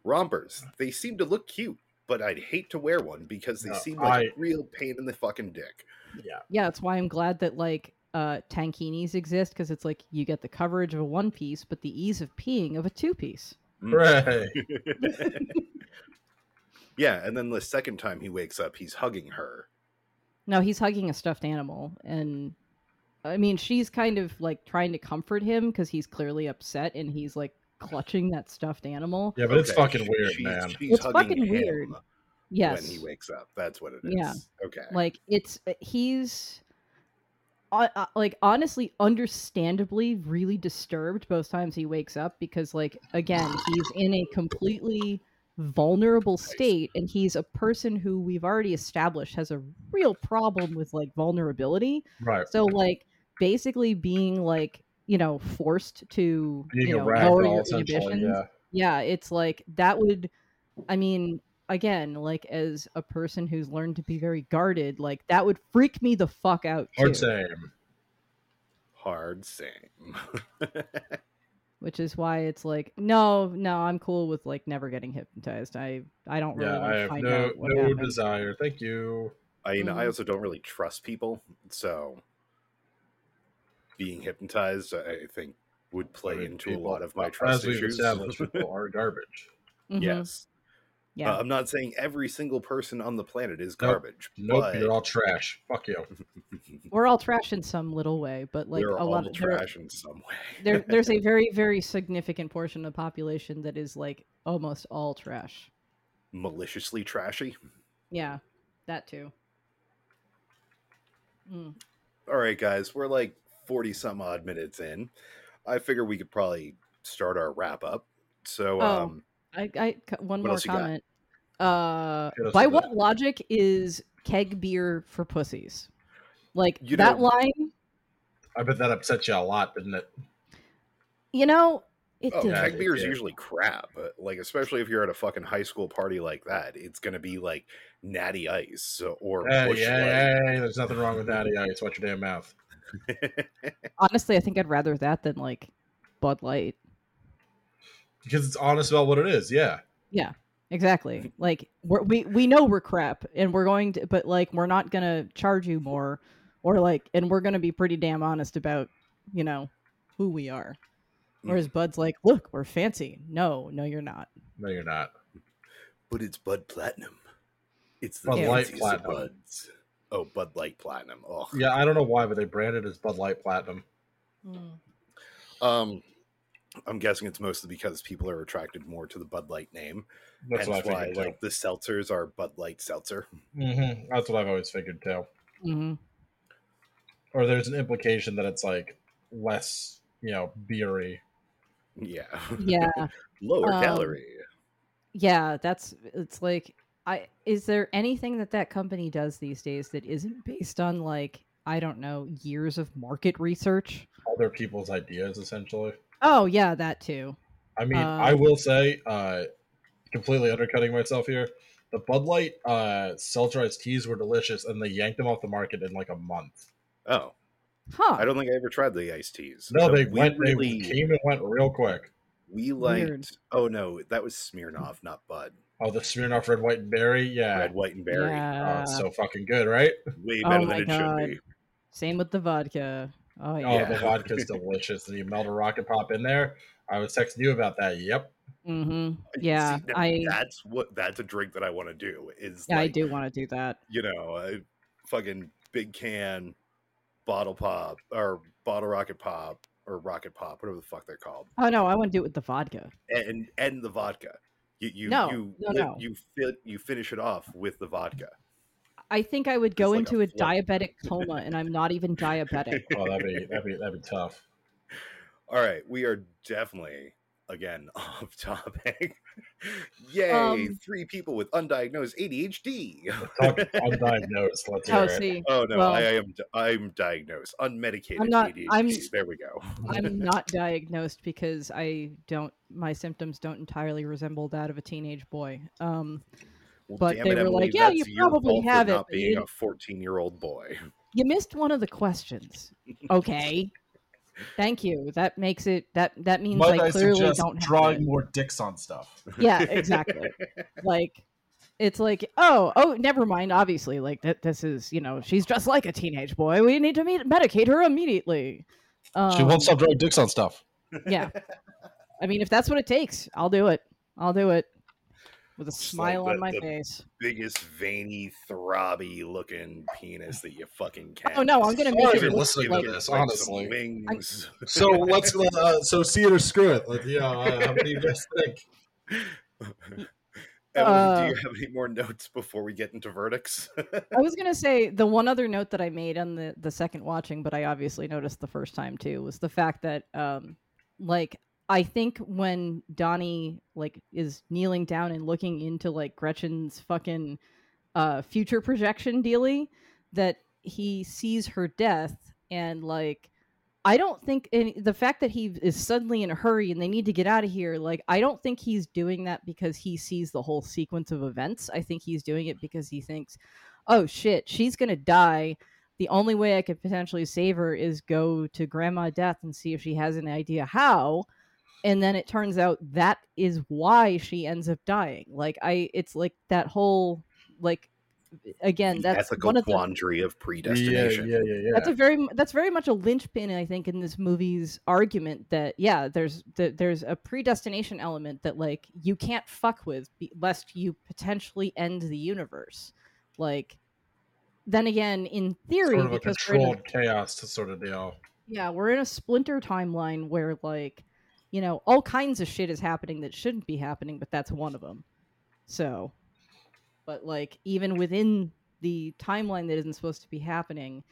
Rompers, they seem to look cute, but I'd hate to wear one because they No, seem like I- a real pain in the fucking dick. Yeah. yeah that's why i'm glad that like uh tankinis exist because it's like you get the coverage of a one piece but the ease of peeing of a two piece Hooray. yeah, and then the second time he wakes up, he's hugging her. No, he's hugging a stuffed animal, and I mean, she's kind of like trying to comfort him because he's clearly upset, and he's like clutching that stuffed animal. Yeah, but it's Okay, fucking weird, she's- man. She's It's fucking weird. Yes, when he wakes up. That's what it is. Yeah. Okay. like it's uh, he's uh, uh, like honestly, understandably, really disturbed both times he wakes up because, like, again, he's in a completely vulnerable state and he's a person who we've already established has a real problem with like vulnerability Right. So like basically being like you know forced to Being you know lower your inhibitions. Yeah. Yeah, it's like that would. I mean, again, like as a person who's learned to be very guarded, like that would freak me the fuck out too. Hard same. Hard same. Which is why it's like, no, no, I'm cool with like never getting hypnotized. I I don't really Yeah, want I have find no out what no happened. desire. Thank you. I mean, I Mhm. also don't really trust people, so being hypnotized, I think, would play I mean, into people- a lot of my as trust we've issues. established, people are garbage. Mhm. Yes. Yeah. Uh, I'm not saying every single person on the planet is garbage, Nope, but you're all trash. Fuck you. We're all trash in some little way, but like we're a all lot of there- trash in some way. there there's a very very significant portion of the population that is like almost all trash. maliciously trashy. Yeah, that too. Mm. All right, guys, we're like 40 some odd minutes in. I figure we could probably start our wrap up. So, Oh. um, I, I c- one more else you got? comment. Uh, by what it. logic is keg beer for pussies? Like You that know- line, I bet that upset you a lot, didn't it? you know, it oh, did. keg beer is yeah. usually crap. but, Like, especially if you're at a fucking high school party like that, it's going to be like natty ice or Hey, Busch hey, Light. hey, there's nothing wrong with natty ice. watch your damn mouth. Honestly, I think I'd rather that than like Bud Light. Because it's honest about what it is. Yeah. Yeah. Exactly. Like we're, we we know we're crap, and we're going to, but like we're not gonna charge you more, or like, and we're gonna be pretty damn honest about, you know, who we are. Mm. Whereas Bud's like, look, we're fancy. No, no, you're not. No, you're not. but it's Bud Platinum. It's the Bud Light of Platinum. Buds. Oh, Bud Light Platinum. Oh, Yeah, I don't know why, but they branded it as Bud Light Platinum. Um, I'm guessing it's mostly because people are attracted more to the Bud Light name. That's Hence what I why figured. like the seltzers are Bud Light seltzer. hmm That's what I've always figured too. hmm Or there's an implication that it's like less, you know, beery. Yeah. Yeah, Lower Um, calorie. yeah. That's it's like I is there anything that that company does these days that isn't based on like I don't know years of market research? Other people's ideas, essentially. Oh yeah, that too. I mean, Um, I will say, uh, completely undercutting myself here. The Bud Light uh, seltzerized teas were delicious, and they yanked them off the market in like a month. Oh, Huh. I don't think I ever tried the iced teas. No, But they we went. really They came and went real quick. we liked. Weird. Oh no, that was Smirnoff, not Bud. Oh, the Smirnoff Red, White, and Berry. Yeah, Red, white, and berry. oh, it's so fucking good, right? Way Oh better my than it God. should be. Same with the vodka. Oh Oh, yeah. the vodka's delicious. And you melt a rocket pop in there. I was texting you about that. Yep. Mm-hmm. Yeah, See, now I That's what. That's a drink that I want to do. Is yeah, I do want to do that. You know, a fucking big can, bottle pop or bottle rocket pop or rocket pop, whatever the fuck they're called, Oh no, I want to do it with the vodka. and and the vodka. You you No, you no, no. you fit you finish it off with the vodka. I think I would go like into a a, diabetic coma, and I'm not even diabetic. Oh, that'd be that'd be that'd be tough. All right, we are definitely again off topic. Yay! Um, three people with undiagnosed ADHD. Talk undiagnosed. Let's hear oh, it. see, Oh no, Well- I am I'm diagnosed, unmedicated I'm not- ADHD. I'm- there we go. I'm not diagnosed because I don't. My symptoms don't entirely resemble that of a teenage boy. Um, Well, But they it, were Emily, like, "Yeah, you probably have it, Not being a 14 year old boy. you missed one of the questions. Okay, thank you. That makes it that that means Might I I clearly don't drawing it. more dicks on stuff? Yeah, exactly. like it's like oh oh never mind obviously like that this is you know she's just like a teenage boy we need to meet, medicate her immediately um, She won't stop drawing dicks on stuff. yeah i mean if that's what it takes i'll do it i'll do it with a Just smile like on my the- face Biggest veiny, throbby looking penis that you fucking can. oh no i'm gonna Sorry make it you're look listening to like, this, Like honestly. wings. So let's uh, so see it or screw it. Like, yeah, uh, how many do you guys think? Emily, Uh, do you have any more notes before we get into verdicts? i was gonna say the one other note that i made on the the second watching but i obviously noticed the first time too was the fact that um like i think when donnie like is kneeling down and looking into like gretchen's fucking uh future projection dealy that he sees her death and like i don't think and the fact that he is suddenly in a hurry and they need to get out of here like i don't think he's doing that because he sees the whole sequence of events. I think he's doing it because he thinks oh shit she's gonna die. The only way i could potentially save her is go to grandma death and see if she has an idea how and then it turns out that is why she ends up dying like i it's like that whole like again The that's ethical one of the quandary of predestination. yeah, yeah, yeah. that's a very that's very much a linchpin i think in this movie's argument that yeah there's that there's a predestination element that like you can't fuck with be, lest you potentially end the universe like then again in theory sort of a because we're in a, controlled chaos to sort of deal. yeah we're in a splinter timeline where like you know all kinds of shit is happening that shouldn't be happening but that's one of them so but like even within the timeline that isn't supposed to be happening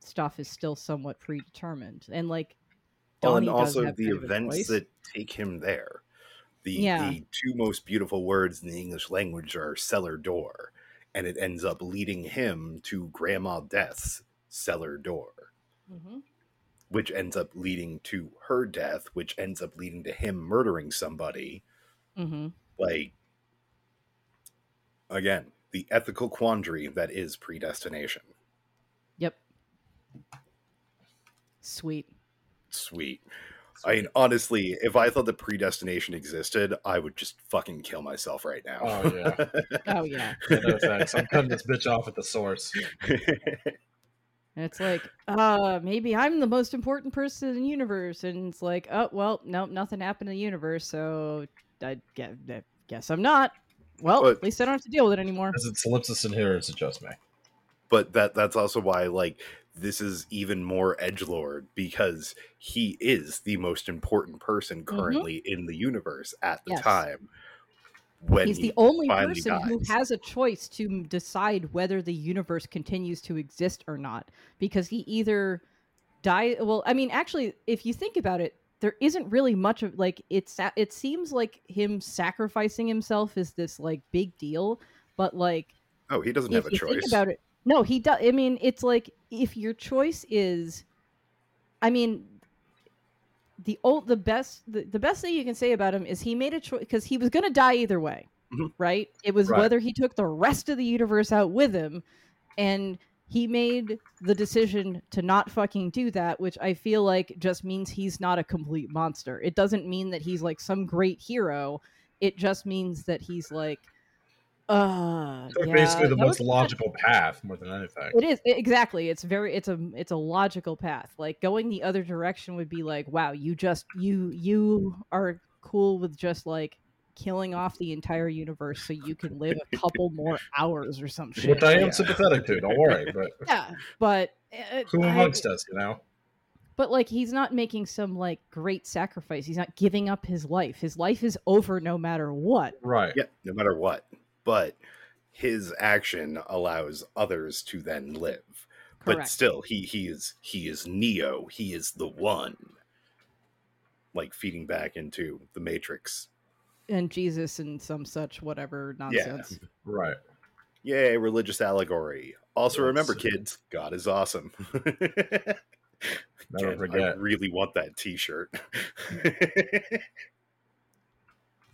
stuff is still somewhat predetermined and like Well, and Donnie also the kind of a events that take him there. The, Yeah. the two most beautiful words in the English language are cellar door, and it ends up leading him to Grandma Death's cellar door, Mhm. Which ends up leading to her death, which ends up leading to him murdering somebody. Mhm. Like, again, the ethical quandary that is predestination. yep sweet Sweet. I mean, honestly, if I thought that predestination existed, I would just fucking kill myself right now. Oh, yeah. oh yeah Yeah, no. I'm cutting this bitch off at the source. and it's like uh maybe i'm the most important person in the universe and it's like oh well nope nothing happened in the universe so i guess, guess i'm not well But- at least i don't have to deal with it anymore Is it solipsis in here or is it just me? but that that's also why like this is even more edge lord because he is the most important person currently in the universe at the Yes. time. When He's he the only person who has a choice to decide whether the universe continues to exist or not because he either die well I mean actually if you think about it there isn't really much of like it's it seems like him sacrificing himself is this like big deal but like Oh, he doesn't have a you choice. think about it no he does i mean it's like if your choice is i mean the old the best the, the best thing you can say about him is he made a choice because he was going to die either way Mhm. right it was Right. whether he took the rest of the universe out with him and he made the decision to not fucking do that which i feel like just means he's not a complete monster it doesn't mean that he's like some great hero it just means that he's like uh So yeah, basically, the most was- logical path more than anything. it is exactly. It's very it's a it's a logical path. Like going the other direction would be like, wow, you just you you are cool with just like killing off the entire universe so you can live a couple more hours or some shit. Which I am Yeah. sympathetic to. Don't worry, but yeah, but uh, who I- amongst us, you know? but like he's not making some like great sacrifice. He's not giving up his life. His life is over no matter what. Right. Yeah, no matter what. But his action allows others to then live. Correct. But still, he he is he is Neo. He is the one. Like feeding back into the Matrix. and Jesus and some such whatever nonsense. Yeah. Right. Yay, religious allegory. Also, remember, kids, God is awesome. Never Again, I really want that T-shirt.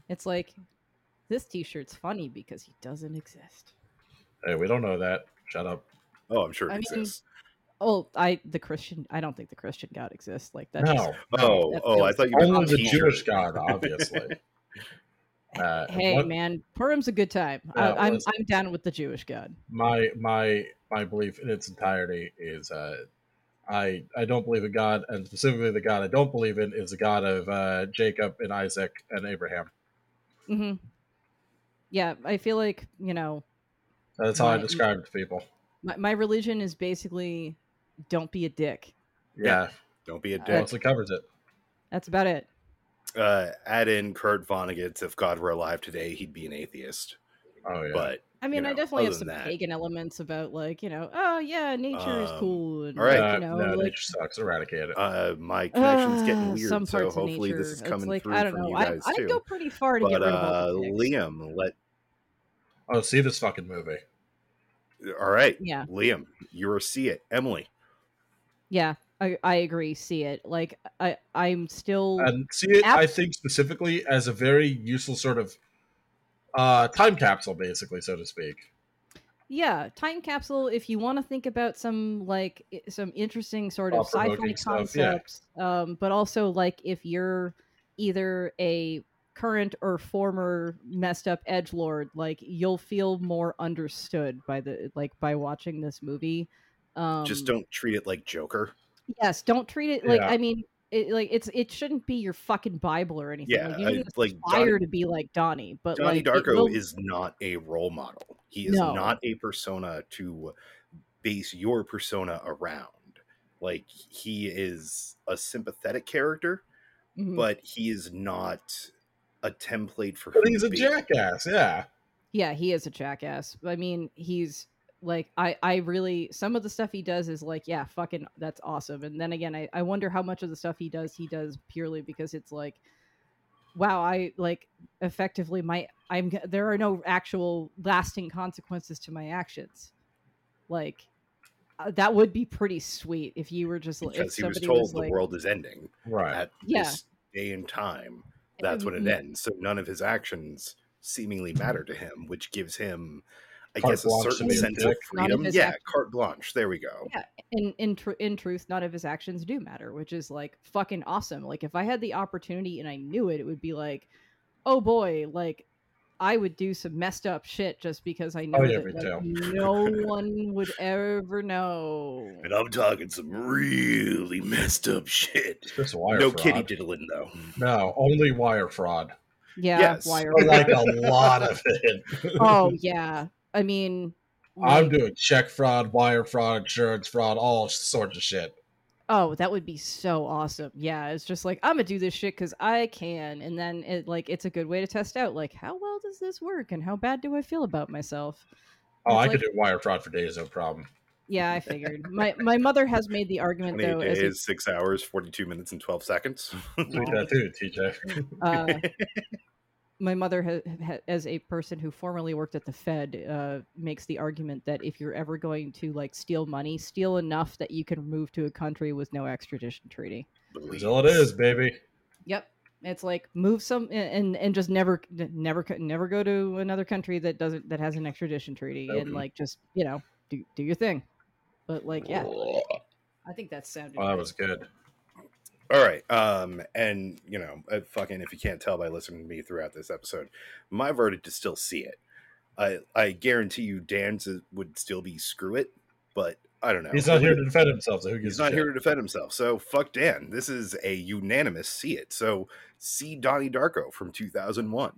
It's like this T-shirt's funny because he doesn't exist. Hey, we don't know that. Shut up. oh, I'm sure it I mean, exists. Oh, I the Christian. I don't think the Christian God exists. Like that. No. just- Oh, that oh, I thought you meant Only the Jewish God, obviously. Uh, hey what- man, Purim's a good time. Yeah, I, I'm listen. I'm down with the Jewish God. my my my belief in its entirety is uh, I I don't believe in God, and specifically the God I don't believe in is the God of uh, Jacob and Isaac and Abraham. hmm Yeah, I feel like you know That's how I describe it to people. my, my religion is basically don't be a dick. Yeah, Don't be a Uh, dick. mostly covers it. That's about it. uh, add in Kurt Vonnegut's "If God Were Alive Today, He'd Be an Atheist." Oh yeah, But I mean, I know, definitely have some that- pagan elements about like you know, oh yeah, nature is Um, cool, and all right. like, Uh, you know, no, like nature sucks. Eradicate it. uh, my connection's getting uh, weird, some so parts of hopefully nature. this is it's coming like, through I don't from know. you I, guys I'd go pretty far to but get rid of uh, all the dicks. Liam, let oh, see this fucking movie. all right, Yeah. Liam, you're a see it. Emily, Yeah, I, I agree. See it. Like I I'm still and see it Ab- i think specifically as a very useful sort of uh time capsule basically so to speak yeah time capsule. If you want to think about some like some interesting sort of sci-fi Thought-provoking stuff, yeah. concepts, um, but also like if you're either a current or former messed up edge lord, like you'll feel more understood by the like by watching this movie. Um, just don't treat it like Joker. Yes, don't treat it like Yeah. I mean, it, like it's it shouldn't be your fucking Bible or anything. Yeah, like, you I- like, aspire Donnie- to be like Donnie, but Donnie like Darko will- is not a role model. He is No. not a persona to base your persona around. Like he is a sympathetic character, Mhm. but he is not a template for. but he's a be. jackass yeah yeah, he is a jackass. I mean, he's like I I really some of the stuff he does is like yeah, fucking that's awesome. And then again, I I wonder how much of the stuff he does he does purely because it's like wow, I like effectively my I'm there are no actual lasting consequences to my actions. Like uh, that would be pretty sweet if you were just if because he was told was the like, world is ending right at Yeah. this day and time. That's when it Mm, ends. So none of his actions seemingly matter to him, which gives him, I Carte guess, a certain sense of. None of freedom. Yeah, actions- carte blanche. There we go. Yeah, in in tr- in truth, none of his actions do matter, which is like fucking awesome. Like if I had the opportunity and I knew it, it would be like, oh boy, like I would do some messed up shit just because I oh, know Oh, yeah, that like, no one would ever know. And I'm talking some really messed up shit. just wire No fraud. kitty diddling though. no only wire fraud Yeah, Yes. wire. fraud. like a lot of it oh yeah, I mean, I'm Like, doing check fraud, wire fraud, insurance fraud, all sorts of shit. Oh, that would be so awesome. Yeah, it's just like I'm gonna do this shit because I can, and then it like it's a good way to test out like how well does this work and how bad do I feel about myself. Oh, It's I could do wire fraud for days, no problem. Yeah, I figured. my my mother has made the argument 28 though as a days, six hours, 42 minutes, and 12 seconds. Tweet that too, TJ. Uh, my mother ha- ha- as a person who formerly worked at the fed uh, makes the argument that if you're ever going to like steal money steal enough that you can move to a country with no extradition treaty. Brazil it is, baby. yep. It's like move some and and just never never never go to another country that doesn't that has an extradition treaty and like just you know do do your thing. But like yeah. I think that sounded Oh, that was good. All right. Um, and you know, uh, fucking, if you can't tell by listening to me throughout this episode, my verdict is still see it. I I guarantee you, Dan's would still be screw it, but I don't know. He's not here to defend himself, so who gives He's not shit? here to defend himself. So fuck Dan. This is a unanimous see it. So see Donnie Darko from 2001.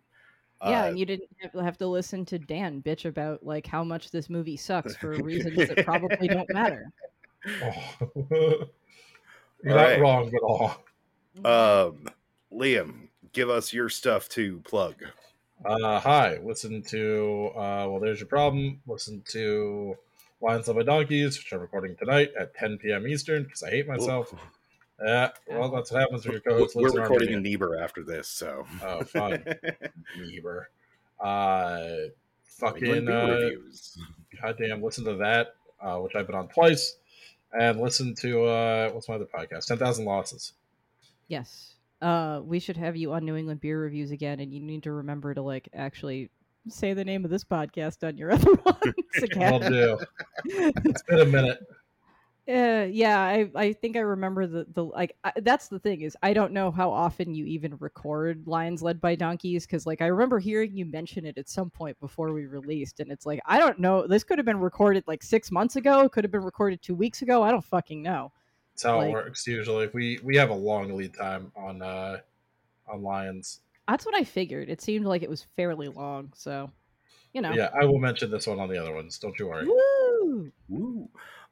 yeah, Uh, and you didn't have- have to listen to Dan bitch about like how much this movie sucks for reasons that probably don't matter. You're All not right. wrong at all. um, Liam, give us your stuff to plug. Uh, hi, listen to, uh, well, there's your problem. Listen to Lions Led by Donkeys, which I'm recording tonight at 10 p.m. Eastern because I hate myself. Yeah, well, that's what happens when your co host We're lives recording in Armenia. Niebuhr after this, so. Oh, fun. Niebuhr. Uh, fucking, England beer uh, reviews. goddamn, listen to that, uh, which I've been on twice. And listen to, uh, what's my other podcast? 10,000 Losses. Yes. Uh, we should have you on New England beer reviews again, and you need to remember to like actually say the name of this podcast on your other ones I'll do. It's been a minute. Uh, yeah, I I think I remember the the like I, that's the thing is I don't know how often you even record Lions Led by Donkeys because like I remember hearing you mention it at some point before we released, and it's like I don't know. This could have been recorded like six months ago. Could have been recorded two weeks ago. I don't fucking know. That's how Like- it works usually. We we have a long lead time on uh on Lions. That's what I figured. It seemed like it was fairly long, so you know. Yeah, I will mention this one on the other ones. Don't you worry. Woo! Woo.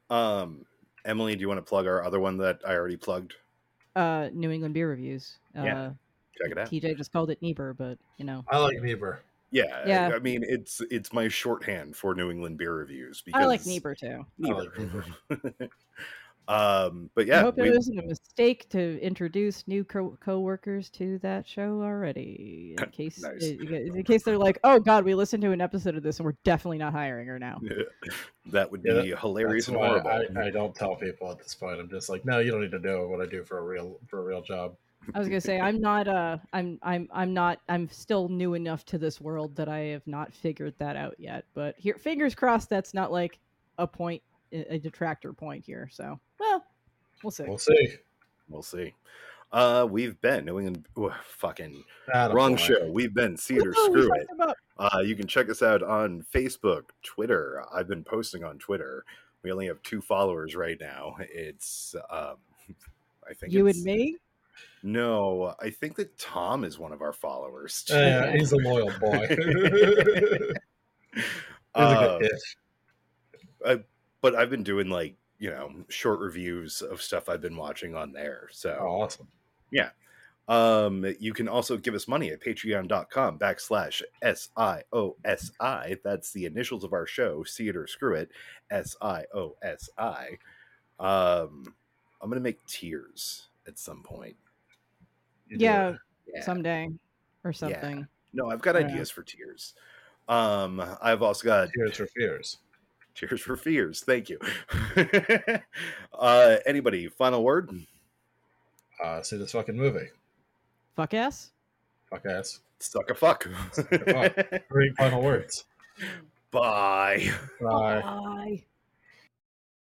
Um, Emily, do you want to plug our other one that I already plugged? Uh, New England beer reviews. Yeah. Uh, Check it out. TJ just called it Niebuhr, but you know, I like Niebuhr. Yeah, Yeah. I, I mean it's it's my shorthand for New England beer reviews. Because I like Niebuhr too. I like Niebuhr. um, but yeah, I yeah, hope we- it wasn't a mistake to introduce new co- co-workers to that show already. In case, Nice. in case they're like, "Oh God, we listened to an episode of this, and we're definitely not hiring her now." that would Yeah, be hilarious and horrible. I, I don't tell people at this point. I'm just like, no, you don't need to know what I do for a real for a real job. I was gonna say, I'm not. Uh, I'm. I'm. I'm not. I'm still new enough to this world that I have not figured that out yet. But here, fingers crossed, that's not like a point, a detractor point here. So, well, we'll see. We'll see. We'll see. Uh, we've been New England. ooh, fucking Attaboy. wrong show. We've been See It or Woo, Screw It. Uh, you can check us out on Facebook, Twitter. I've been posting on Twitter. We only have two followers right now. It's um, I think You it's, and me. No, I think that Tom is one of our followers. too. Yeah, he's a loyal boy. he's a Uh, good kid. But I've been doing like you know short reviews of stuff I've been watching on there. So Oh, awesome. Yeah. Um, you can also give us money at patreon.com backslash S I O S I. That's the initials of our show, See It or Screw It, S I O S I. Um, I'm gonna make tiers at some point. Yeah. Yeah. someday or something. No, I've got Yeah. ideas for tiers. Um, I've also got Tears for fears. Tears for Fears. Thank you. uh, anybody, final word? Uh, see this fucking movie. Fuck ass. Fuck ass. Suck a fuck. a fuck. Three final words. Bye. Bye. Bye.